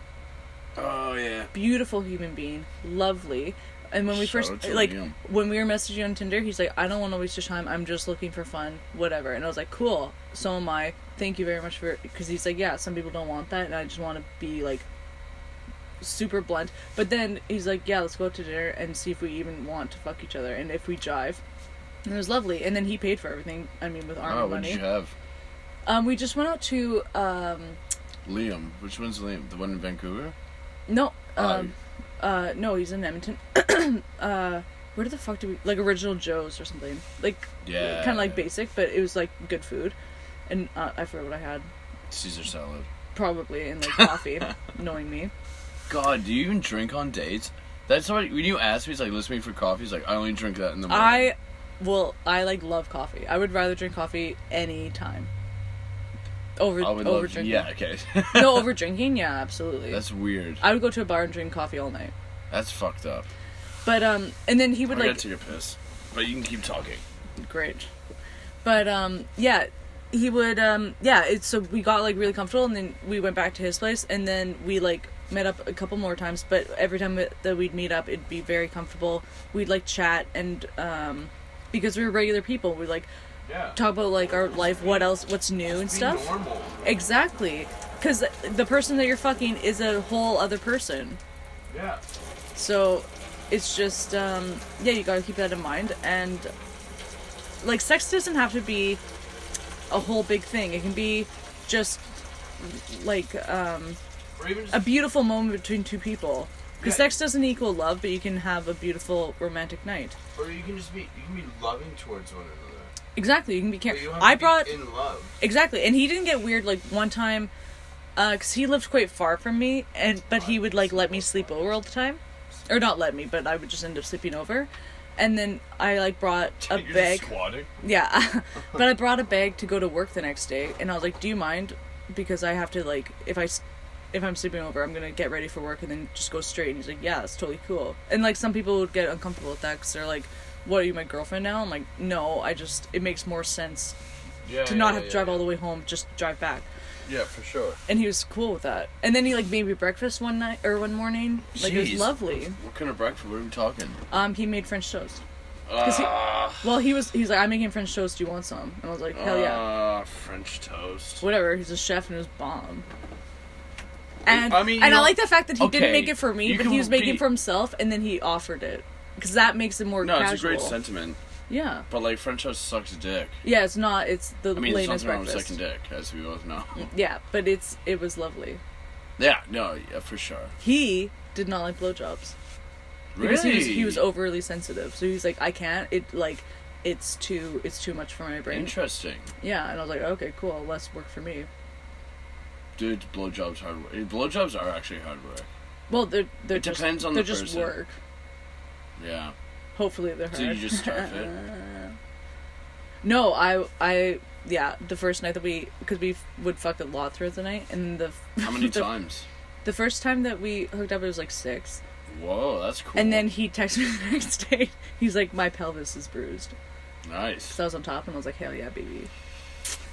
Oh yeah. Beautiful human being, lovely. And when we Shout first like Liam. when we were messaging on Tinder, he's like, "I don't want to waste your time. I'm just looking for fun, whatever." And I was like, "Cool. So am I. Thank you very much for." Because he's like, "Yeah, some people don't want that, and I just want to be like super blunt." But then he's like, "Yeah, let's go out to dinner and see if we even want to fuck each other and if we jive." And it was lovely. And then he paid for everything. I mean, with army Oh, what money. did you have? Um, we just went out to um, Liam. Which one's Liam? The one in Vancouver? no, Oh. um, uh, no, he's in Edmonton. uh, where the fuck do we like original Joe's or something? Like Yeah. kind of like basic, but it was like good food. And uh, I forgot what I had. Caesar salad. Probably and like coffee, knowing me. God, do you even drink on dates? That's what when you ask me, he's like, "Let's meet for coffee." He's like, "I only drink that in the morning." I, well, I like love coffee. I would rather drink coffee any time. Over I would over love. drinking. Yeah, okay. no, over drinking. Yeah, absolutely. That's weird. I would go to a bar and drink coffee all night. That's fucked up. But um, and then he I would gotta like take a piss, but you can keep talking. great. But um, yeah, he would um, yeah. It's so we got like really comfortable, and then we went back to his place, and then we like met up a couple more times. But every time that- we'd meet up, it'd be very comfortable. We'd like chat, and um, because we were regular people, we like Yeah. talk about like our life, what else, what's new and stuff. normal. Exactly, because the person that you're fucking is a whole other person. Yeah. So it's just um yeah, you gotta keep that in mind and like sex doesn't have to be a whole big thing. It can be just like um a beautiful moment between two people. Because Yeah. sex doesn't equal love, but you can have a beautiful romantic night. or you can just be, you can be loving towards one another. Exactly, you can be But care- you don't have I brought in love. exactly, and he didn't get weird like one time, uh, because he lived quite far from me, and but he would like let me sleep over all the time, or not let me, but I would just end up sleeping over, and then I like brought a You're bag. Yeah, but I brought a bag to go to work the next day, and I was like, "Do you mind?" Because I have to like, if I, if I'm sleeping over, I'm gonna get ready for work and then just go straight. And he's like, "Yeah, that's totally cool." And like some people would get uncomfortable with that because they're like, "What are you, my girlfriend now?" I'm like, "No, I just it makes more sense Yeah. to not have to drive all the way home, just drive back." Yeah, for sure. And he was cool with that. And then he like made me breakfast one night or one morning. Like it was lovely. What kind of breakfast? What are we talking? Um, he made French toast. 'Cause he- Ah, Well, he was he's like, "I'm making French toast. Do you want some?" And I was like, "Hell yeah." ah, French toast. whatever. He's a chef and it was bomb. And I mean, and I like the fact that he didn't make it for me, but he was making be- it for himself, and then he offered it because that makes it more No, casual. it's a great sentiment, Yeah, but like French toast sucks dick. yeah. It's not. It's the I mean, latest breakfast. sucking dick, as we both know. Yeah, but it's it was lovely. yeah, no, yeah, for sure. He did not like blowjobs Really? because he was he was overly sensitive. So he's like, I can't. It like it's too it's too much for my brain. Interesting. Yeah, and I was like, okay, cool, less work for me. Dude, blowjobs hard work. Eh, blowjobs are actually hard work. Well, they're they're It just depends on they're the just person. work. Yeah. Hopefully they're hard. So you just start it. No, I, I, yeah, the first night that we, because we would fuck a lot throughout the night, and the How many the, times? The first time that we hooked up, it was like six, Whoa, that's cool. and then he texted me the next day. He's like, "My pelvis is bruised." nice. So I was on top, and I was like, "Hell yeah, baby!"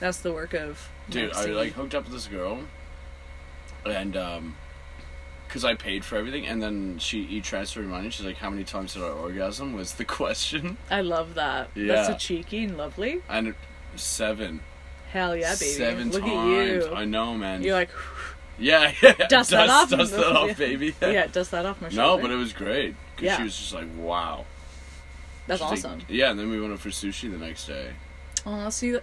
That's the work of Dude, I like hooked up with this girl, and um, cause I paid for everything, and then she e transferred money. She's like, "How many times did I orgasm?" Was the question, I love that. That's Yeah. so cheeky and lovely. and seven. Hell yeah, baby! Seven Look times. at you. I know, man. You're like, yeah, yeah. Dust that off. Dust that off, baby. yeah, dust that off my No, but it was great. Cause Yeah. she was just like, "Wow." that's She's like- awesome. yeah, and then we went up for sushi the next day. Oh, see,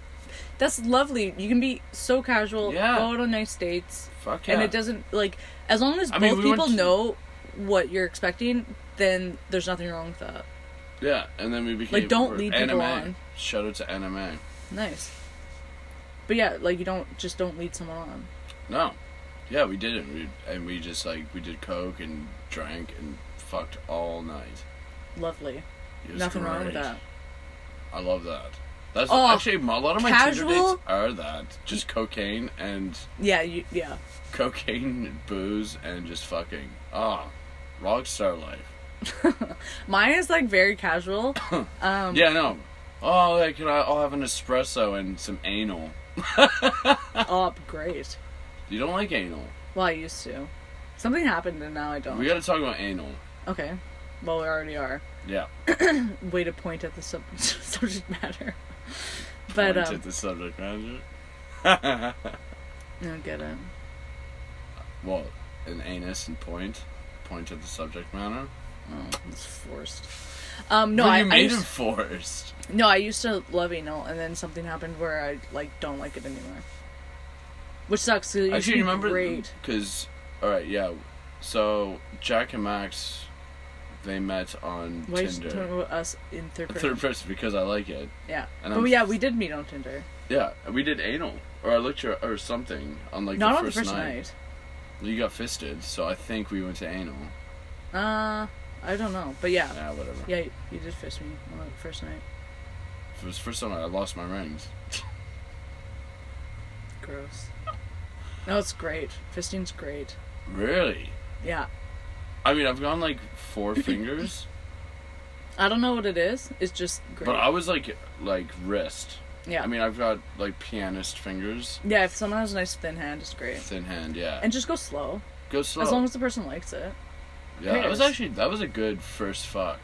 that's lovely. You can be so casual, Yeah. go out on nice dates, Fuck yeah. and it doesn't like as long as I both mean, we people to- know what you're expecting, then there's nothing wrong with that. Yeah, and then we became Like, don't lead people anime. on. Shout out to NMA. Nice. But yeah, like you don't just don't lead someone on. No, yeah, we didn't. We, and we just like we did coke and drank and fucked all night. Lovely. Nothing wrong with that. I love that. That's Oh, actually a lot of my Tinder dates are that just cocaine and Yeah, you yeah. cocaine, booze, and just fucking ah, rock star life. Mine is like very casual. Um Yeah, no. Oh, like, can I? I'll have an espresso and some anal. oh great. You don't like anal? Well I used to. Something happened and now I don't. We got to talk about anal. Okay. Well we already are. Yeah. Way to point at the sub- subject matter. But Point um at the subject matter. I don't get it. well, an anus and point. Point at the subject matter. Oh, it's forced. Um no I, you I made used, it forced. No, I used to love anal, and then something happened where I like don't like it anymore. Which sucks. 'cause It used Actually, to you be remember? Because, all right, yeah. So Jack and Max, they met on Why are you talking Tinder. about us in third person? Third person because I like it. Yeah, And but I'm yeah, we did meet on Tinder. Yeah, we did anal, or I looked your or something on like Not the on first, the first night. night. You got fisted, so I think we went to anal. Uh, I don't know, but yeah, Yeah, whatever. yeah, you, you did fist me on the first night. It was the first time I lost my rings. Gross. No, it's great. Fisting's great. Really? Yeah, I mean, I've gone like four fingers, I don't know what it is. It's just great. but I was like like wrist. yeah, I mean, I've got like pianist fingers, yeah. If someone has a nice thin hand, it's great. thin hand. Yeah, And just go slow, go slow. as long as the person likes it. yeah, that was actually that was a good first fuck.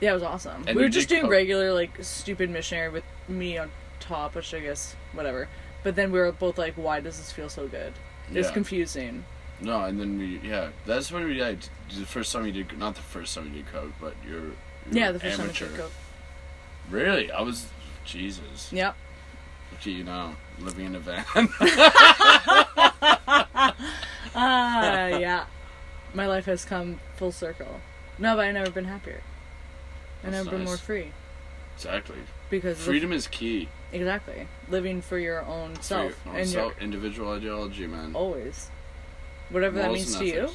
Yeah, it was awesome. And we were just doing co- regular, like, stupid missionary with me on top, which I guess, whatever. But then we were both like, why does this feel so good? It's Yeah. confusing. No, and then we yeah, that's when we did the first time you did not the first time you did coke, but you're, you're Yeah, the first amateur. time I did coke. Really, I was Jesus. Yep. Look at you now, living in a van. Ah, yeah. My life has come full circle. No, but I've never been happier. I've never been more free. exactly. Because Freedom is key. exactly. Living for your own For self. your own and self, your, individual ideology, man. always. Whatever that means to you.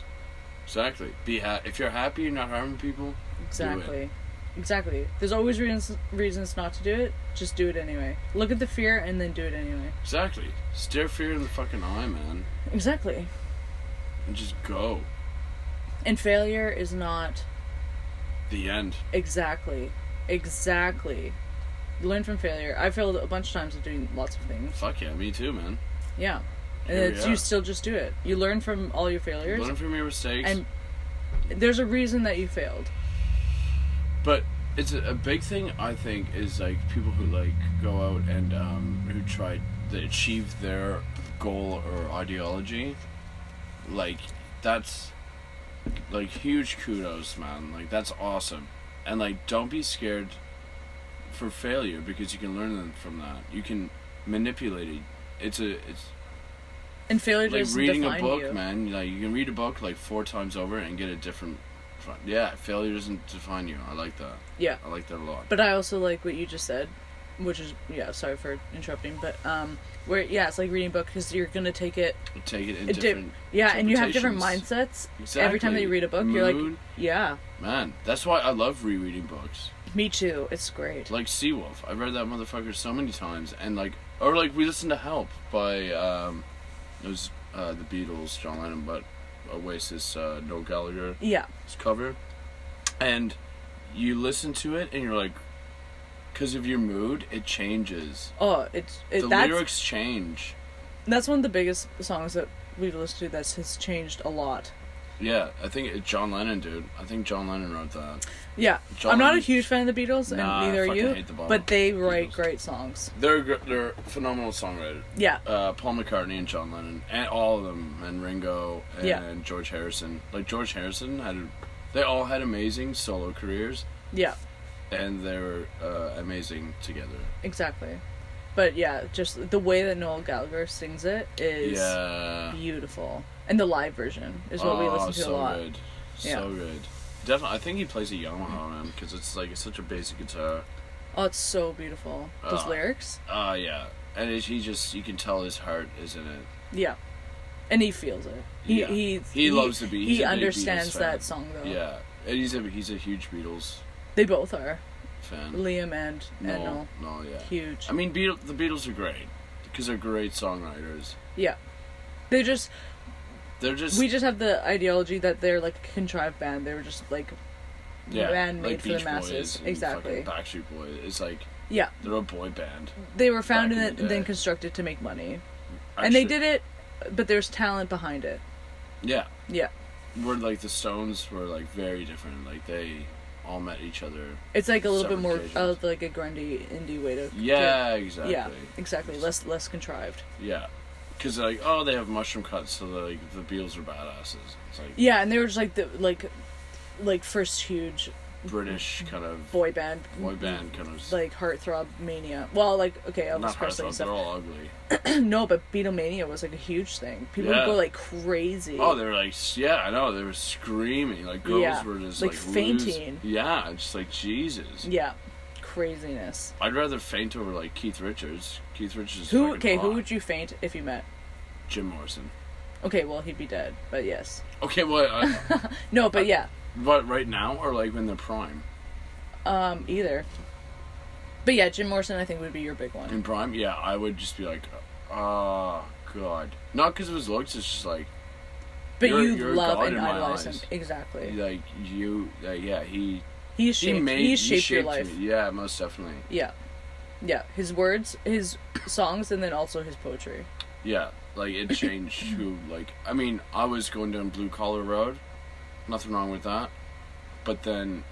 Exactly. Be ha- if you're happy, you're not harming people. Exactly. Exactly. There's always reasons reasons not to do it. Just do it anyway. Look at the fear and then do it anyway. Exactly. Stare fear in the fucking eye, man, Exactly. and just go. And failure is not The end. exactly. Exactly. Learn from failure. I failed a bunch of times at doing lots of things. Fuck yeah, me too, man. Yeah. And Here we it's, you still just do it. You learn from all your failures. Learn from your mistakes. And there's a reason that you failed. But it's a, a big thing I think is like people who like go out and um, who try to achieve their goal or ideology. Like that's like huge kudos, man. Like that's awesome, and like don't be scared for failure because you can learn from that. You can manipulate it. It's a it's And failure like doesn't reading a book, you. man. Like you can read a book like four times over and get a different. Yeah, failure doesn't define you. I like that. Yeah. I like that a lot. But I also like what you just said, which is yeah. Sorry for interrupting, but um, where yeah, it's like reading a book because you're gonna take it. Take it in di- different. Yeah, and you have different mindsets every time that you read a book. You're like, yeah, man, that's why I love rereading books. me too. It's great. Like Seawolf, I've read that motherfucker so many times, and like, or like we listened to Help by um, it was uh, the Beatles, John Lennon, but Oasis, uh, Noel Gallagher. Yeah, cover, and you listen to it, and you're like, because of your mood, it changes. Oh, it's it, the lyrics change. that's one of the biggest songs that we've listened to that has changed a lot. Yeah, I think it, John Lennon, dude. I think John Lennon wrote that. Yeah, John- I'm not a huge fan of the Beatles, and Nah, I neither are you. hate the But they write Beatles. great songs. They're gr- they're phenomenal songwriters. Yeah, Uh, Paul McCartney and John Lennon, and all of them, and Ringo and Yeah. George Harrison. Like George Harrison had, they all had amazing solo careers, yeah, and they were uh, amazing together. exactly. But yeah, just the way that Noel Gallagher sings it is yeah. beautiful, and the live version is what we Oh, listen to so a lot. Good. Yeah. So good. Definitely, I think he plays a Yamaha man because it's like it's such a basic guitar. Oh, it's so beautiful. Those Ah. lyrics. Uh yeah, and it, he just you can tell his heart is in it. Yeah. And he feels it. He Yeah. he He loves the Be- he's He understands that song though. Yeah, and he's a he's a huge Beatles They both are. fan. Liam and No, and Noel. no, yeah. Huge. I mean, Beatle, the Beatles are great because they're great songwriters. yeah. They just They're just we just have the ideology that they're like a contrived band. They were just like yeah, band like for Beach the masses. Boys Exactly. Backstreet Boys. It's like Yeah. they're a boy band. They were founded and the then constructed to make money. and they did it but there's talent behind it. Yeah, Yeah. where like the Stones were like very different. Like they all met each other. It's like a little bit more of like a grungy indie way to Yeah, to- exactly. yeah exactly less less contrived Yeah, because like oh they have mushroom cuts, so like the Beatles are badasses. It's like yeah and they were just like the like like first huge British kind of boy band boy band kind of like heartthrob mania well like okay Elvis not Presley heartthrob, they're all ugly. no but Beatlemania was like a huge thing people Yeah. would go like crazy Oh, they were like, yeah, I know, they were screaming. Like girls Yeah, were just like like, fainting. lose- Yeah, just like Jesus. yeah craziness I'd rather faint over like Keith Richards. Keith Richards. Who okay who would you faint if you met Jim Morrison. okay well he'd be dead but yes Okay, what? Uh, no but yeah But right now or like in their prime? um either but yeah Jim Morrison I think would be your big one In prime, yeah, I would just be like, oh god, not because of his looks. It's just like, but you're- you you're love and idolize him exactly like you, uh, yeah, he he shaped made he's he shaped your shaped life Me. Yeah, most definitely. Yeah. Yeah. His words, his songs, and then also his poetry. Yeah, like it changed who like I mean, I was going down blue collar road. Nothing wrong with that. But then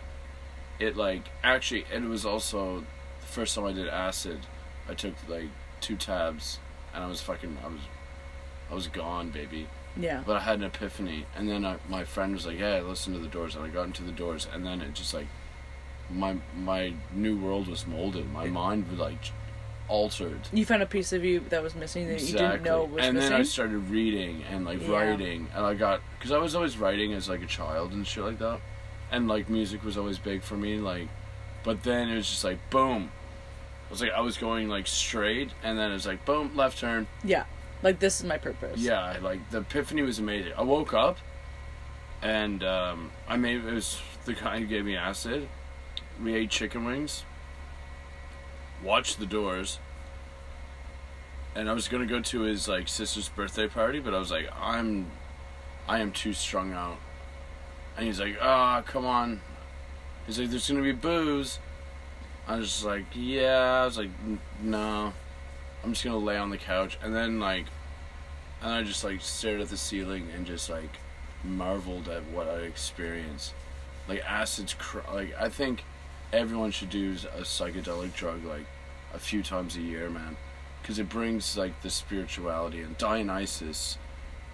it like actually it was also the first time I did acid, I took like two tabs and I was fucking I was I was gone, baby. Yeah. But I had an epiphany and then I, my friend was like, "Yeah, listen to the doors." And I got into the doors and then it just like my my new world was molded. My mind was like altered. You found a piece of you that was missing that you didn't know was and missing. then I started reading and like Yeah. writing, and I got because I was always writing as like a child and shit like that, and like music was always big for me. Like, but then it was just like boom. It was like I was going like straight, and then it was like boom, left turn. yeah. Like this is my purpose. Yeah, like the epiphany was amazing. I woke up, and um, I made it was the guy who gave me acid. We ate chicken wings. Watched the doors. And I was gonna go to his like sister's birthday party, but I was like, I'm, I am too strung out. And he's like, ah, come on. He's like, there's gonna be booze. I was just like, yeah. I was like, no. I'm just gonna lay on the couch, and then like, and I just like stared at the ceiling and just like marveled at what I experienced. Like acid's, cr- like I think everyone should do a psychedelic drug like a few times a year, man, because it brings like the spirituality and Dionysus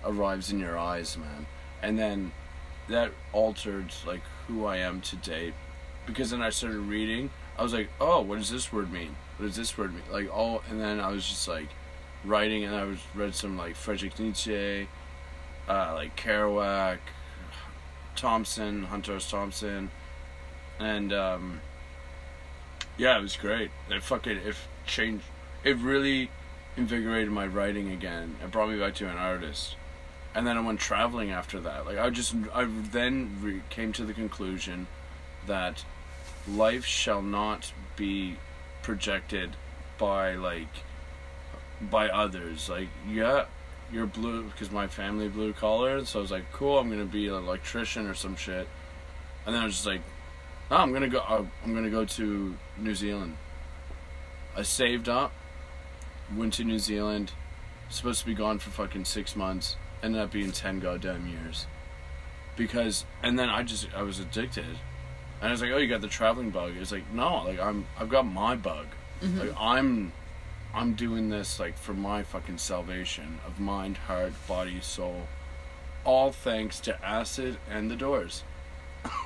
arrives in your eyes, man, and then that altered like who I am today, because then I started reading. I was like, oh, what does this word mean? What does this word mean? Like all, and then I was just like writing, and I was read some like Friedrich Nietzsche, uh, like Kerouac, Thompson, Hunter S. Thompson, and um, yeah, it was great. It fucking it changed. It really invigorated my writing again. It brought me back to an artist. And then I went traveling after that. Like I just, I then re- came to the conclusion that life shall not be projected by like by others. Like yeah, you're blue because my family blue collar. So I was like, cool. I'm gonna be an electrician or some shit. And then I was just like, oh, I'm gonna go. uh, I'm gonna go to New Zealand. I saved up, went to New Zealand. Supposed to be gone for fucking six months. Ended up being ten goddamn years. Because and then I just I was addicted. And I was like, "Oh, you got the traveling bug." It's like, "No, like I'm I've got my bug. Like I'm I'm doing this like for my fucking salvation of mind, heart, body, soul. All thanks to acid and the doors."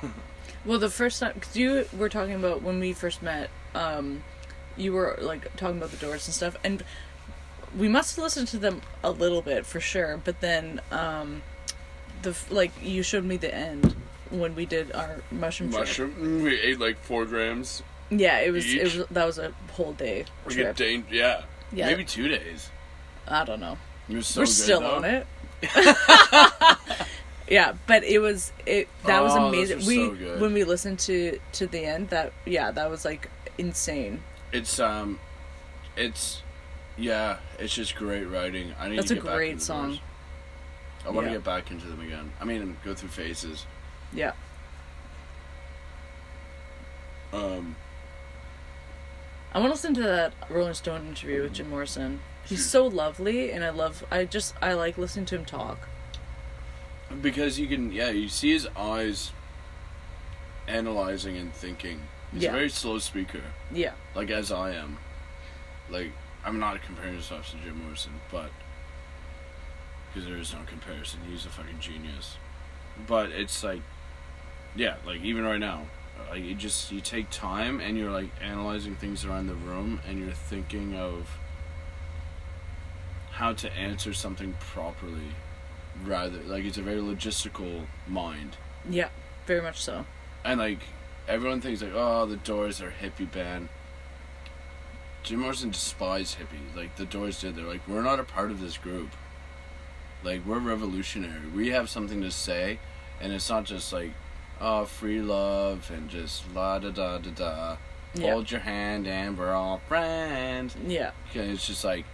Well, the first time, because you were talking about when we first met, um, you were like talking about the doors and stuff, and we must have listened to them a little bit for sure. But then, um, the like you showed me the end, when we did our mushroom trip. Mushroom. We ate like four grams. Yeah, it was. It was that was a whole day We trip. get day, yeah. Yeah. Maybe two days. I don't know. So We're good, still though. on it. yeah, but it was it that was Oh, those amazing. are we so good. when we listened to to the end that yeah that was like insane. It's um, it's yeah, it's just great writing. I need That's to a get back great into song. those. I want to get back into them again. I mean, go through phases. Yeah, Um, I want to listen to that Rolling Stone interview with Jim Morrison. He's so lovely, and I love. I just I like listening to him talk. Because you can, yeah, you see his eyes analyzing and thinking. He's Yeah. a very slow speaker, Yeah, like as I am. Like I'm not comparing myself to Jim Morrison, but because there is no comparison, he's a fucking genius. But it's like, yeah, like even right now, like you just you take time and you're like analyzing things around the room and you're thinking of how to answer something properly rather like it's a very logistical mind yeah, very much so. and like everyone thinks like oh the doors are hippie band jim morrison despised hippies like the doors did they're like we're not a part of this group like we're revolutionary we have something to say and it's not just like oh free love and just la da da da da Yeah, hold your hand and we're all friends yeah. it's just like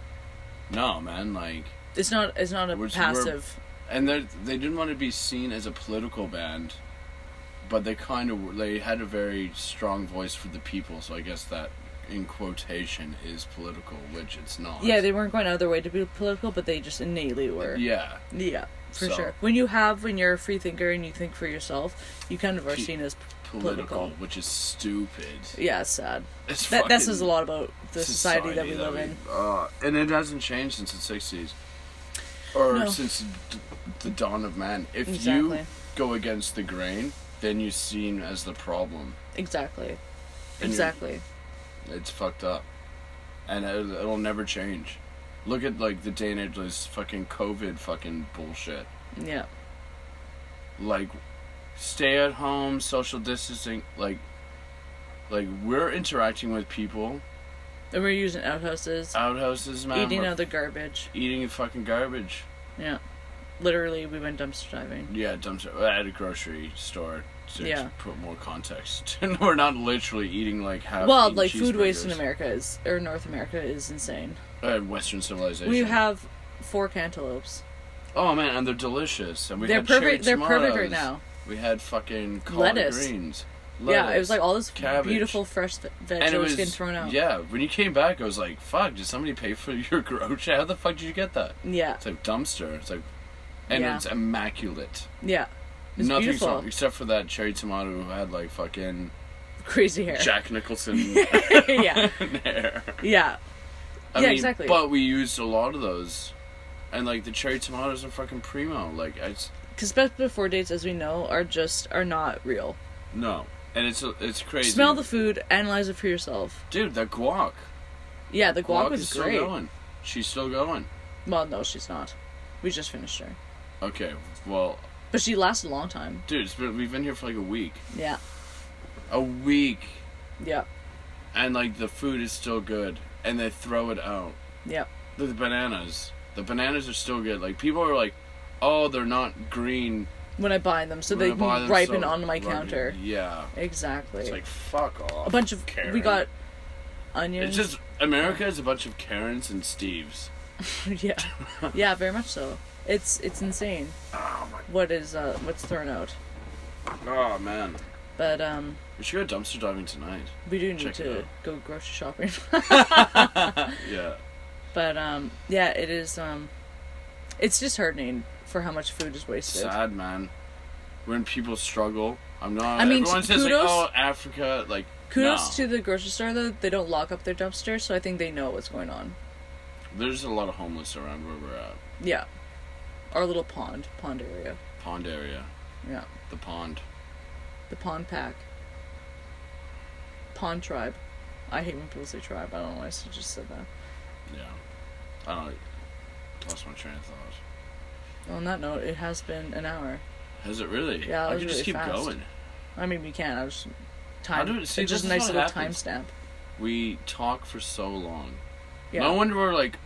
no man like It's not. It's not a we're- passive. And they they didn't want to be seen as a political band, but they kind of they had a very strong voice for the people. So I guess that in quotation is political, which it's not. Yeah, they weren't going out of their way to be political, but they just innately were. yeah, Yeah, for So- sure. When you have, when you're a free thinker and you think for yourself, you kind of are seen as. political, Political. which is stupid. Yeah, it's sad. It's That, that says a lot about the society, that we live in. Uh, and it hasn't changed since the sixties, or No. since the dawn of man. If Exactly. you go against the grain, then you're seen as the problem. Exactly. And Exactly. It's fucked up, and it'll, it'll never change. Look at like the day and age, this fucking COVID fucking bullshit. Yeah. Like, stay at home, social distancing. Like, like we're interacting with people, And we're using outhouses, outhouses, man. eating other garbage. eating fucking garbage. Yeah. Literally, we went dumpster diving. Yeah, dumpster at a grocery store. To Yeah. put more context, we're not literally eating like half. well, like food waste in. America is, or North America is insane. Uh, Western civilization. We have four cantaloupes. Oh man, and they're delicious. And we They're perfect. They're perfect right now. We had fucking collard Lettuce. greens. Yeah, it was like all this cabbage. beautiful fresh vegetables veg and that it was was getting thrown out. Yeah, when you came back, I was like, "Fuck! Did somebody pay for your grocery? How the fuck did you get that?" Yeah. It's like dumpster. It's like, and Yeah. it's immaculate. Yeah. It's Nothing's beautiful. wrong except for that cherry tomato who had like fucking Crazy hair. Jack Nicholson yeah. hair. Yeah. I Yeah, mean, exactly. But we used a lot of those, and like the cherry tomatoes are fucking primo. Like it's Because best before dates, as we know, are just are not real. no, and it's it's crazy. Smell the food, analyze it for yourself. dude. The guac. Yeah, the guac, is was still great. going. She's still going. Well, no, she's not. We just finished her, Okay, well, but she lasted a long time. dude, it's been, we've been here for like a week. Yeah. A week, Yeah. and like the food is still good, and they throw it out. Yeah. The bananas, the bananas are still good. Like people are like, oh, they're not green. When I buy them, so when they I buy them, ripen so on my ripen." counter. Yeah, Exactly. it's like fuck off. a bunch of Karen. we got onions. It's just America is a bunch of Karens and Steves. yeah, yeah, very much so. It's it's insane Oh my. what is uh what's thrown out. Oh man. But um, We should go dumpster diving tonight. we do need Check to go grocery shopping. Yeah. but um, yeah, it is um, it's disheartening for how much food is wasted. Sad man. When people struggle, I'm not. I mean, everyone says like, kudos- "Oh, Africa," like Kudos no. to the grocery store though; they don't lock up their dumpsters, so I think they know what's going on. There's a lot of homeless around where we're at. Yeah, our little pond, pond area. Pond area, Yeah, the pond. the pond pack, pond tribe. I hate when people say tribe. I don't know why I just said that. Yeah. I don't. know. Lost my train of thought. On that note, it has been an hour. Has it really? Yeah, I can just really keep fast. going. I mean, we can. I was How time. do- see, it's just a nice little timestamp. We talk for so long. Yeah. No wonder we're like,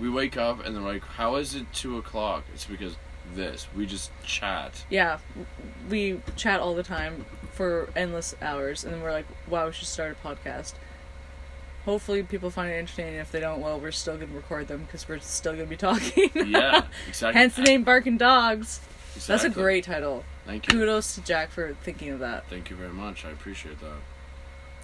we wake up and they're like, "How is it two o'clock?" It's because this. We just chat. Yeah, we chat all the time for endless hours, and then we're like, "Wow, we should start a podcast." Hopefully, people find it entertaining. If they don't, well, we're still gonna record them because we're still gonna be talking. Yeah, exactly. Hence the name "Barking Dogs." That's a great title. Thank you. Kudos to Jack for thinking of that. Thank you very much. I appreciate that.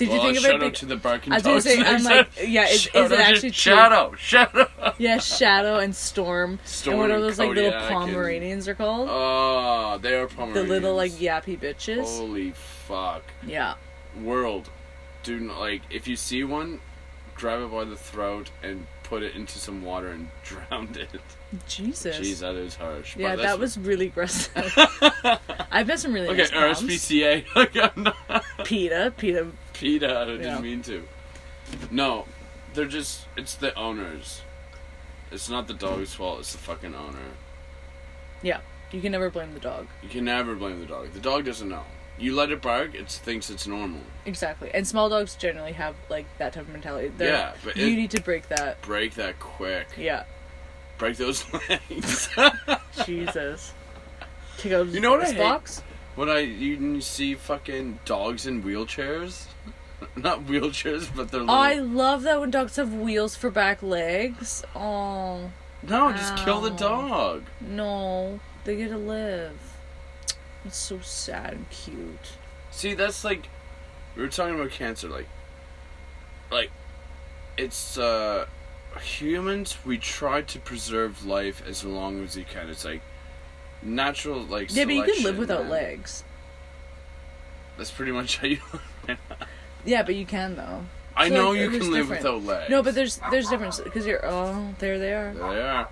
Did well, you oh, think of shout it? out to the barking I was gonna dogs say, I'm like, yeah, is, Shout is out it to actually true? Shadow? Shadow. Yeah, Shadow and Storm. Storm and what are and those like little Kodiak and- Pomeranians are called? Oh, they are Pomeranians. the Pomeranians. little like yappy bitches. Holy fuck. Yeah. World. Do not, like, if you see one, grab it by the throat and put it into some water and drown it. Jesus. Jeez, that is harsh. yeah, that was really aggressive. I've met some really Okay, nice. RSPCA. Like, I'm not. PETA, PETA. PETA, I didn't Yeah. mean to. No, they're just. It's the owners. It's not the dog's fault, it's the fucking owner. Yeah, you can never blame the dog. You can never blame the dog. The dog doesn't know. You let it bark, it thinks it's normal. Exactly. And small dogs generally have like that type of mentality. They're, Yeah, but you it- need to break that. Break that quick. Yeah. Break those legs. Jesus. Take out You know what I this hate? box? when I you see fucking dogs in wheelchairs, not wheelchairs, but they're little. I love that when dogs have wheels for back legs. Oh no, just kill the dog. no, they get to live. It's so sad and cute. See, that's like we were talking about cancer. Like, like it's uh humans. We try to preserve life as long as we can. It's like natural, like Yeah, but you can live without legs. That's pretty much how you. Yeah, but you can though. I So, know like, you can live different. without legs. No, but there's there's difference because you're oh there they are there they are.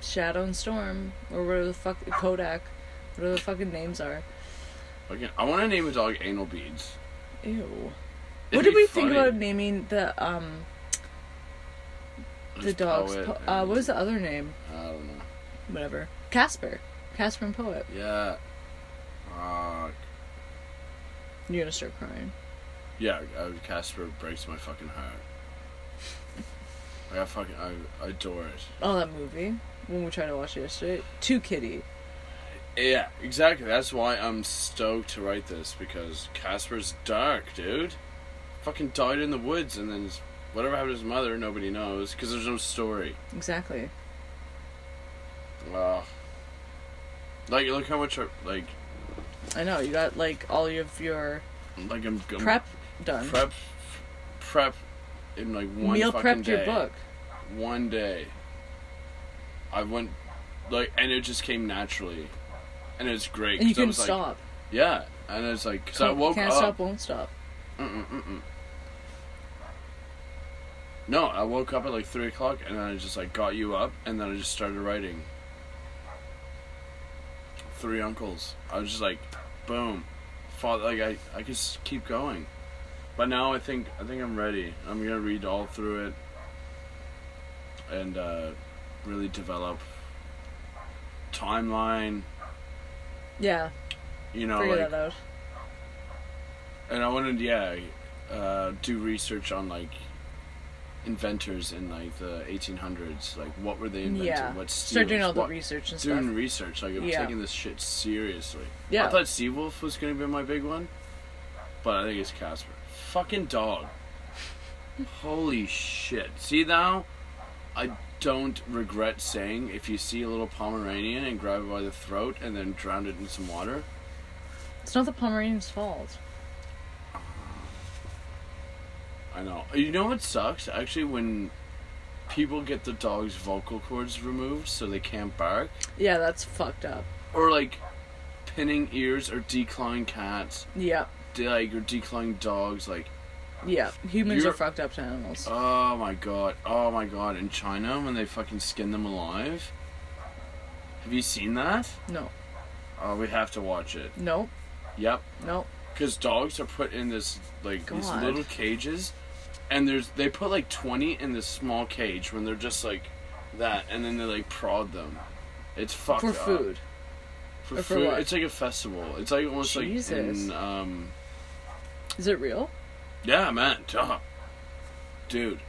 Shadow and Storm or whatever the fuck Kodak, whatever the fucking names are. Fucking- I want to name a dog Anal Beads. Ew. It'd what did we think about naming the um the dogs? Po- uh, what was the other name? I don't know. Whatever. Casper. Casper and Poet. Yeah. Uh, You're gonna start crying. Yeah, uh, Casper breaks my fucking heart. I fucking I, I adore it. Oh, that movie when we tried to watch it yesterday. Too kitty. Yeah, exactly. That's why I'm stoked to write this because Casper's dark, dude. Fucking died in the woods, and then whatever happened to his mother, nobody knows because there's no story. Exactly. Uh, like, look how much I, like I know you got like all of your like I'm, I'm prep done. prep prep in like one Meal fucking prepped day. your book. One day. I went like, and it just came naturally, and it's great. And you couldn't was like- stop. yeah, and it's like, cause I woke Can't up. stop, won't stop. Mm-mm, mm-mm. No, I woke up at like three o'clock, and then I just like got you up, and then I just started writing. Three uncles. I was just like, boom, father. Like I, I just keep going, but now I think I think I'm ready. I'm gonna read all through it, and uh, really develop timeline. Yeah, You know, figure like that out. And I wanted, yeah, uh, do research on like inventors in like the 1800s. Like, what were they inventing? Yeah. What Start doing all the research and Doing stuff. Doing research. Like, I'm Yeah. taking this shit seriously. Yeah. I thought Seawolf was gonna be my big one, but I think it's Casper. Fucking dog. Holy shit! See now, I don't regret saying if you see a little Pomeranian and grab it by the throat and then drown it in some water. It's not the Pomeranian's fault. I know. You know what sucks? Actually, when people get the dog's vocal cords removed so they can't bark, Yeah, that's fucked up. or like pinning ears or declawing cats, Yeah, like or declawing dogs, like yeah. Humans You're- are fucked up to animals. oh my god, oh my god! In China, when they fucking skin them alive, have you seen that? no, Oh, we have to watch it. no, Yep, no. because dogs are put in this like these God. little cages, and there's they put like twenty in this small cage when they're just like that, and then they like prod them. It's fucked For up. food. For Or for food, what? it's like a festival. It's like almost like Jesus. in um. Is it real? Yeah, man, dude.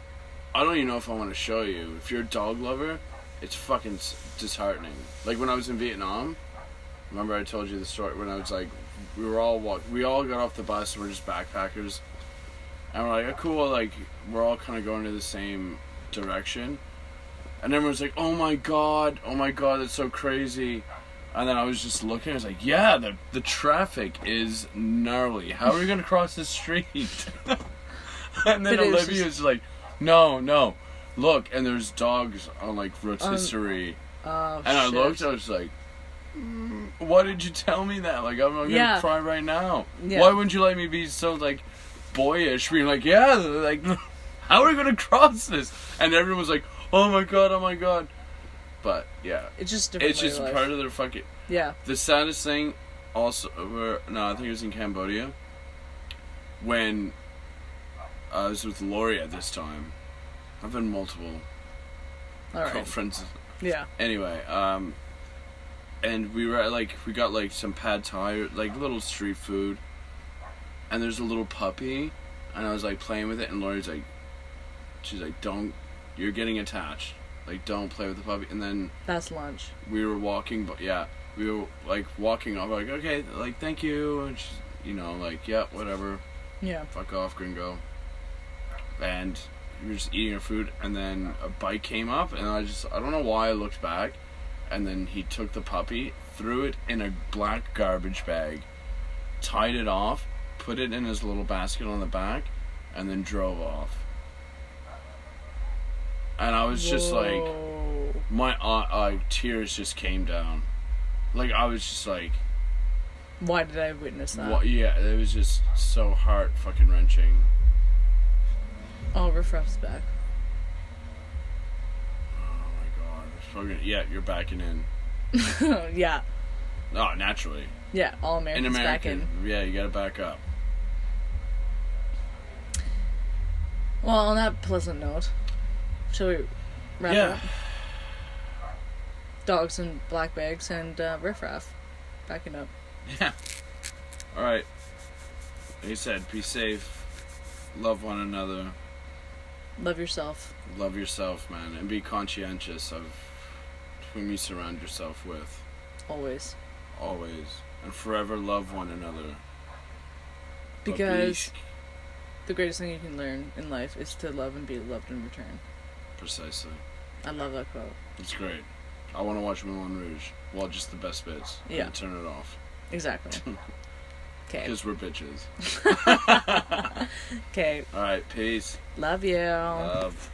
I don't even know if I want to show you. If you're a dog lover, it's fucking disheartening. Like when I was in Vietnam, remember I told you the story when I was like, we were all walk, we all got off the bus and we're just backpackers, and we're like, oh, cool, like we're all kind of going to the same direction, and everyone's like, oh my god, oh my god, that's so crazy. And then I was just looking. I was like, "Yeah, the the traffic is gnarly. How are we gonna cross the street?" and then But it was Olivia just- like, "No, no, look." And there's dogs on like rotisserie. Oh, and I shit. looked. I was like, mm, "Why did you tell me that? Like, I'm, I'm gonna Yeah. cry right now. Yeah. Why wouldn't you let me be so like boyish? Being like, yeah, like, how are we gonna cross this?" And everyone was like, "Oh my god, oh my god." But yeah, It's just different. it's just part of their fucking. Yeah. The saddest thing, also, were, no, I think it was in Cambodia, when I was with Lori at this time. I've been multiple All right. girlfriends. Yeah. Anyway, um, and we were at, like, we got like some pad thai, like little street food, and there's a little puppy, and I was like playing with it, and Lori's like, she's like, don't, you're getting attached. Like, don't play with the puppy. And then That's lunch. we were walking, but yeah, we were like walking off, like okay, like thank you, and she's, you know, like yeah, whatever, Yeah. fuck off, gringo. And we were just eating our food, and then a bike came up, and I just I don't know why I looked back, and then he took the puppy, threw it in a black garbage bag, tied it off, put it in his little basket on the back, and then drove off. And I was just like my uh, uh, tears just came down. Like I was just like, Why did I witness that? what? Yeah, it was just so heart fucking wrenching. Oh, Riffraff's back. Oh my god, fucking yeah, you're backing in. yeah. Oh, naturally Yeah. All in Americans back in. yeah, you gotta back up. Well, on that pleasant note, shall we wrap yeah, up? Dogs and black bags and uh, riffraff. Backing up. yeah. All right. Like I said, be safe, love one another, Love yourself. love yourself, man, and be conscientious of whom you surround yourself with. Always. Always and forever love one another. Because the greatest thing you can learn in life is to love and be loved in return. Precisely. I love that quote. It's great. I want to watch Moulin Rouge. Well, just the best bits. Yeah. then turn it off. Exactly. Okay. Because we're bitches. Okay. All right. Peace. Love you. Love.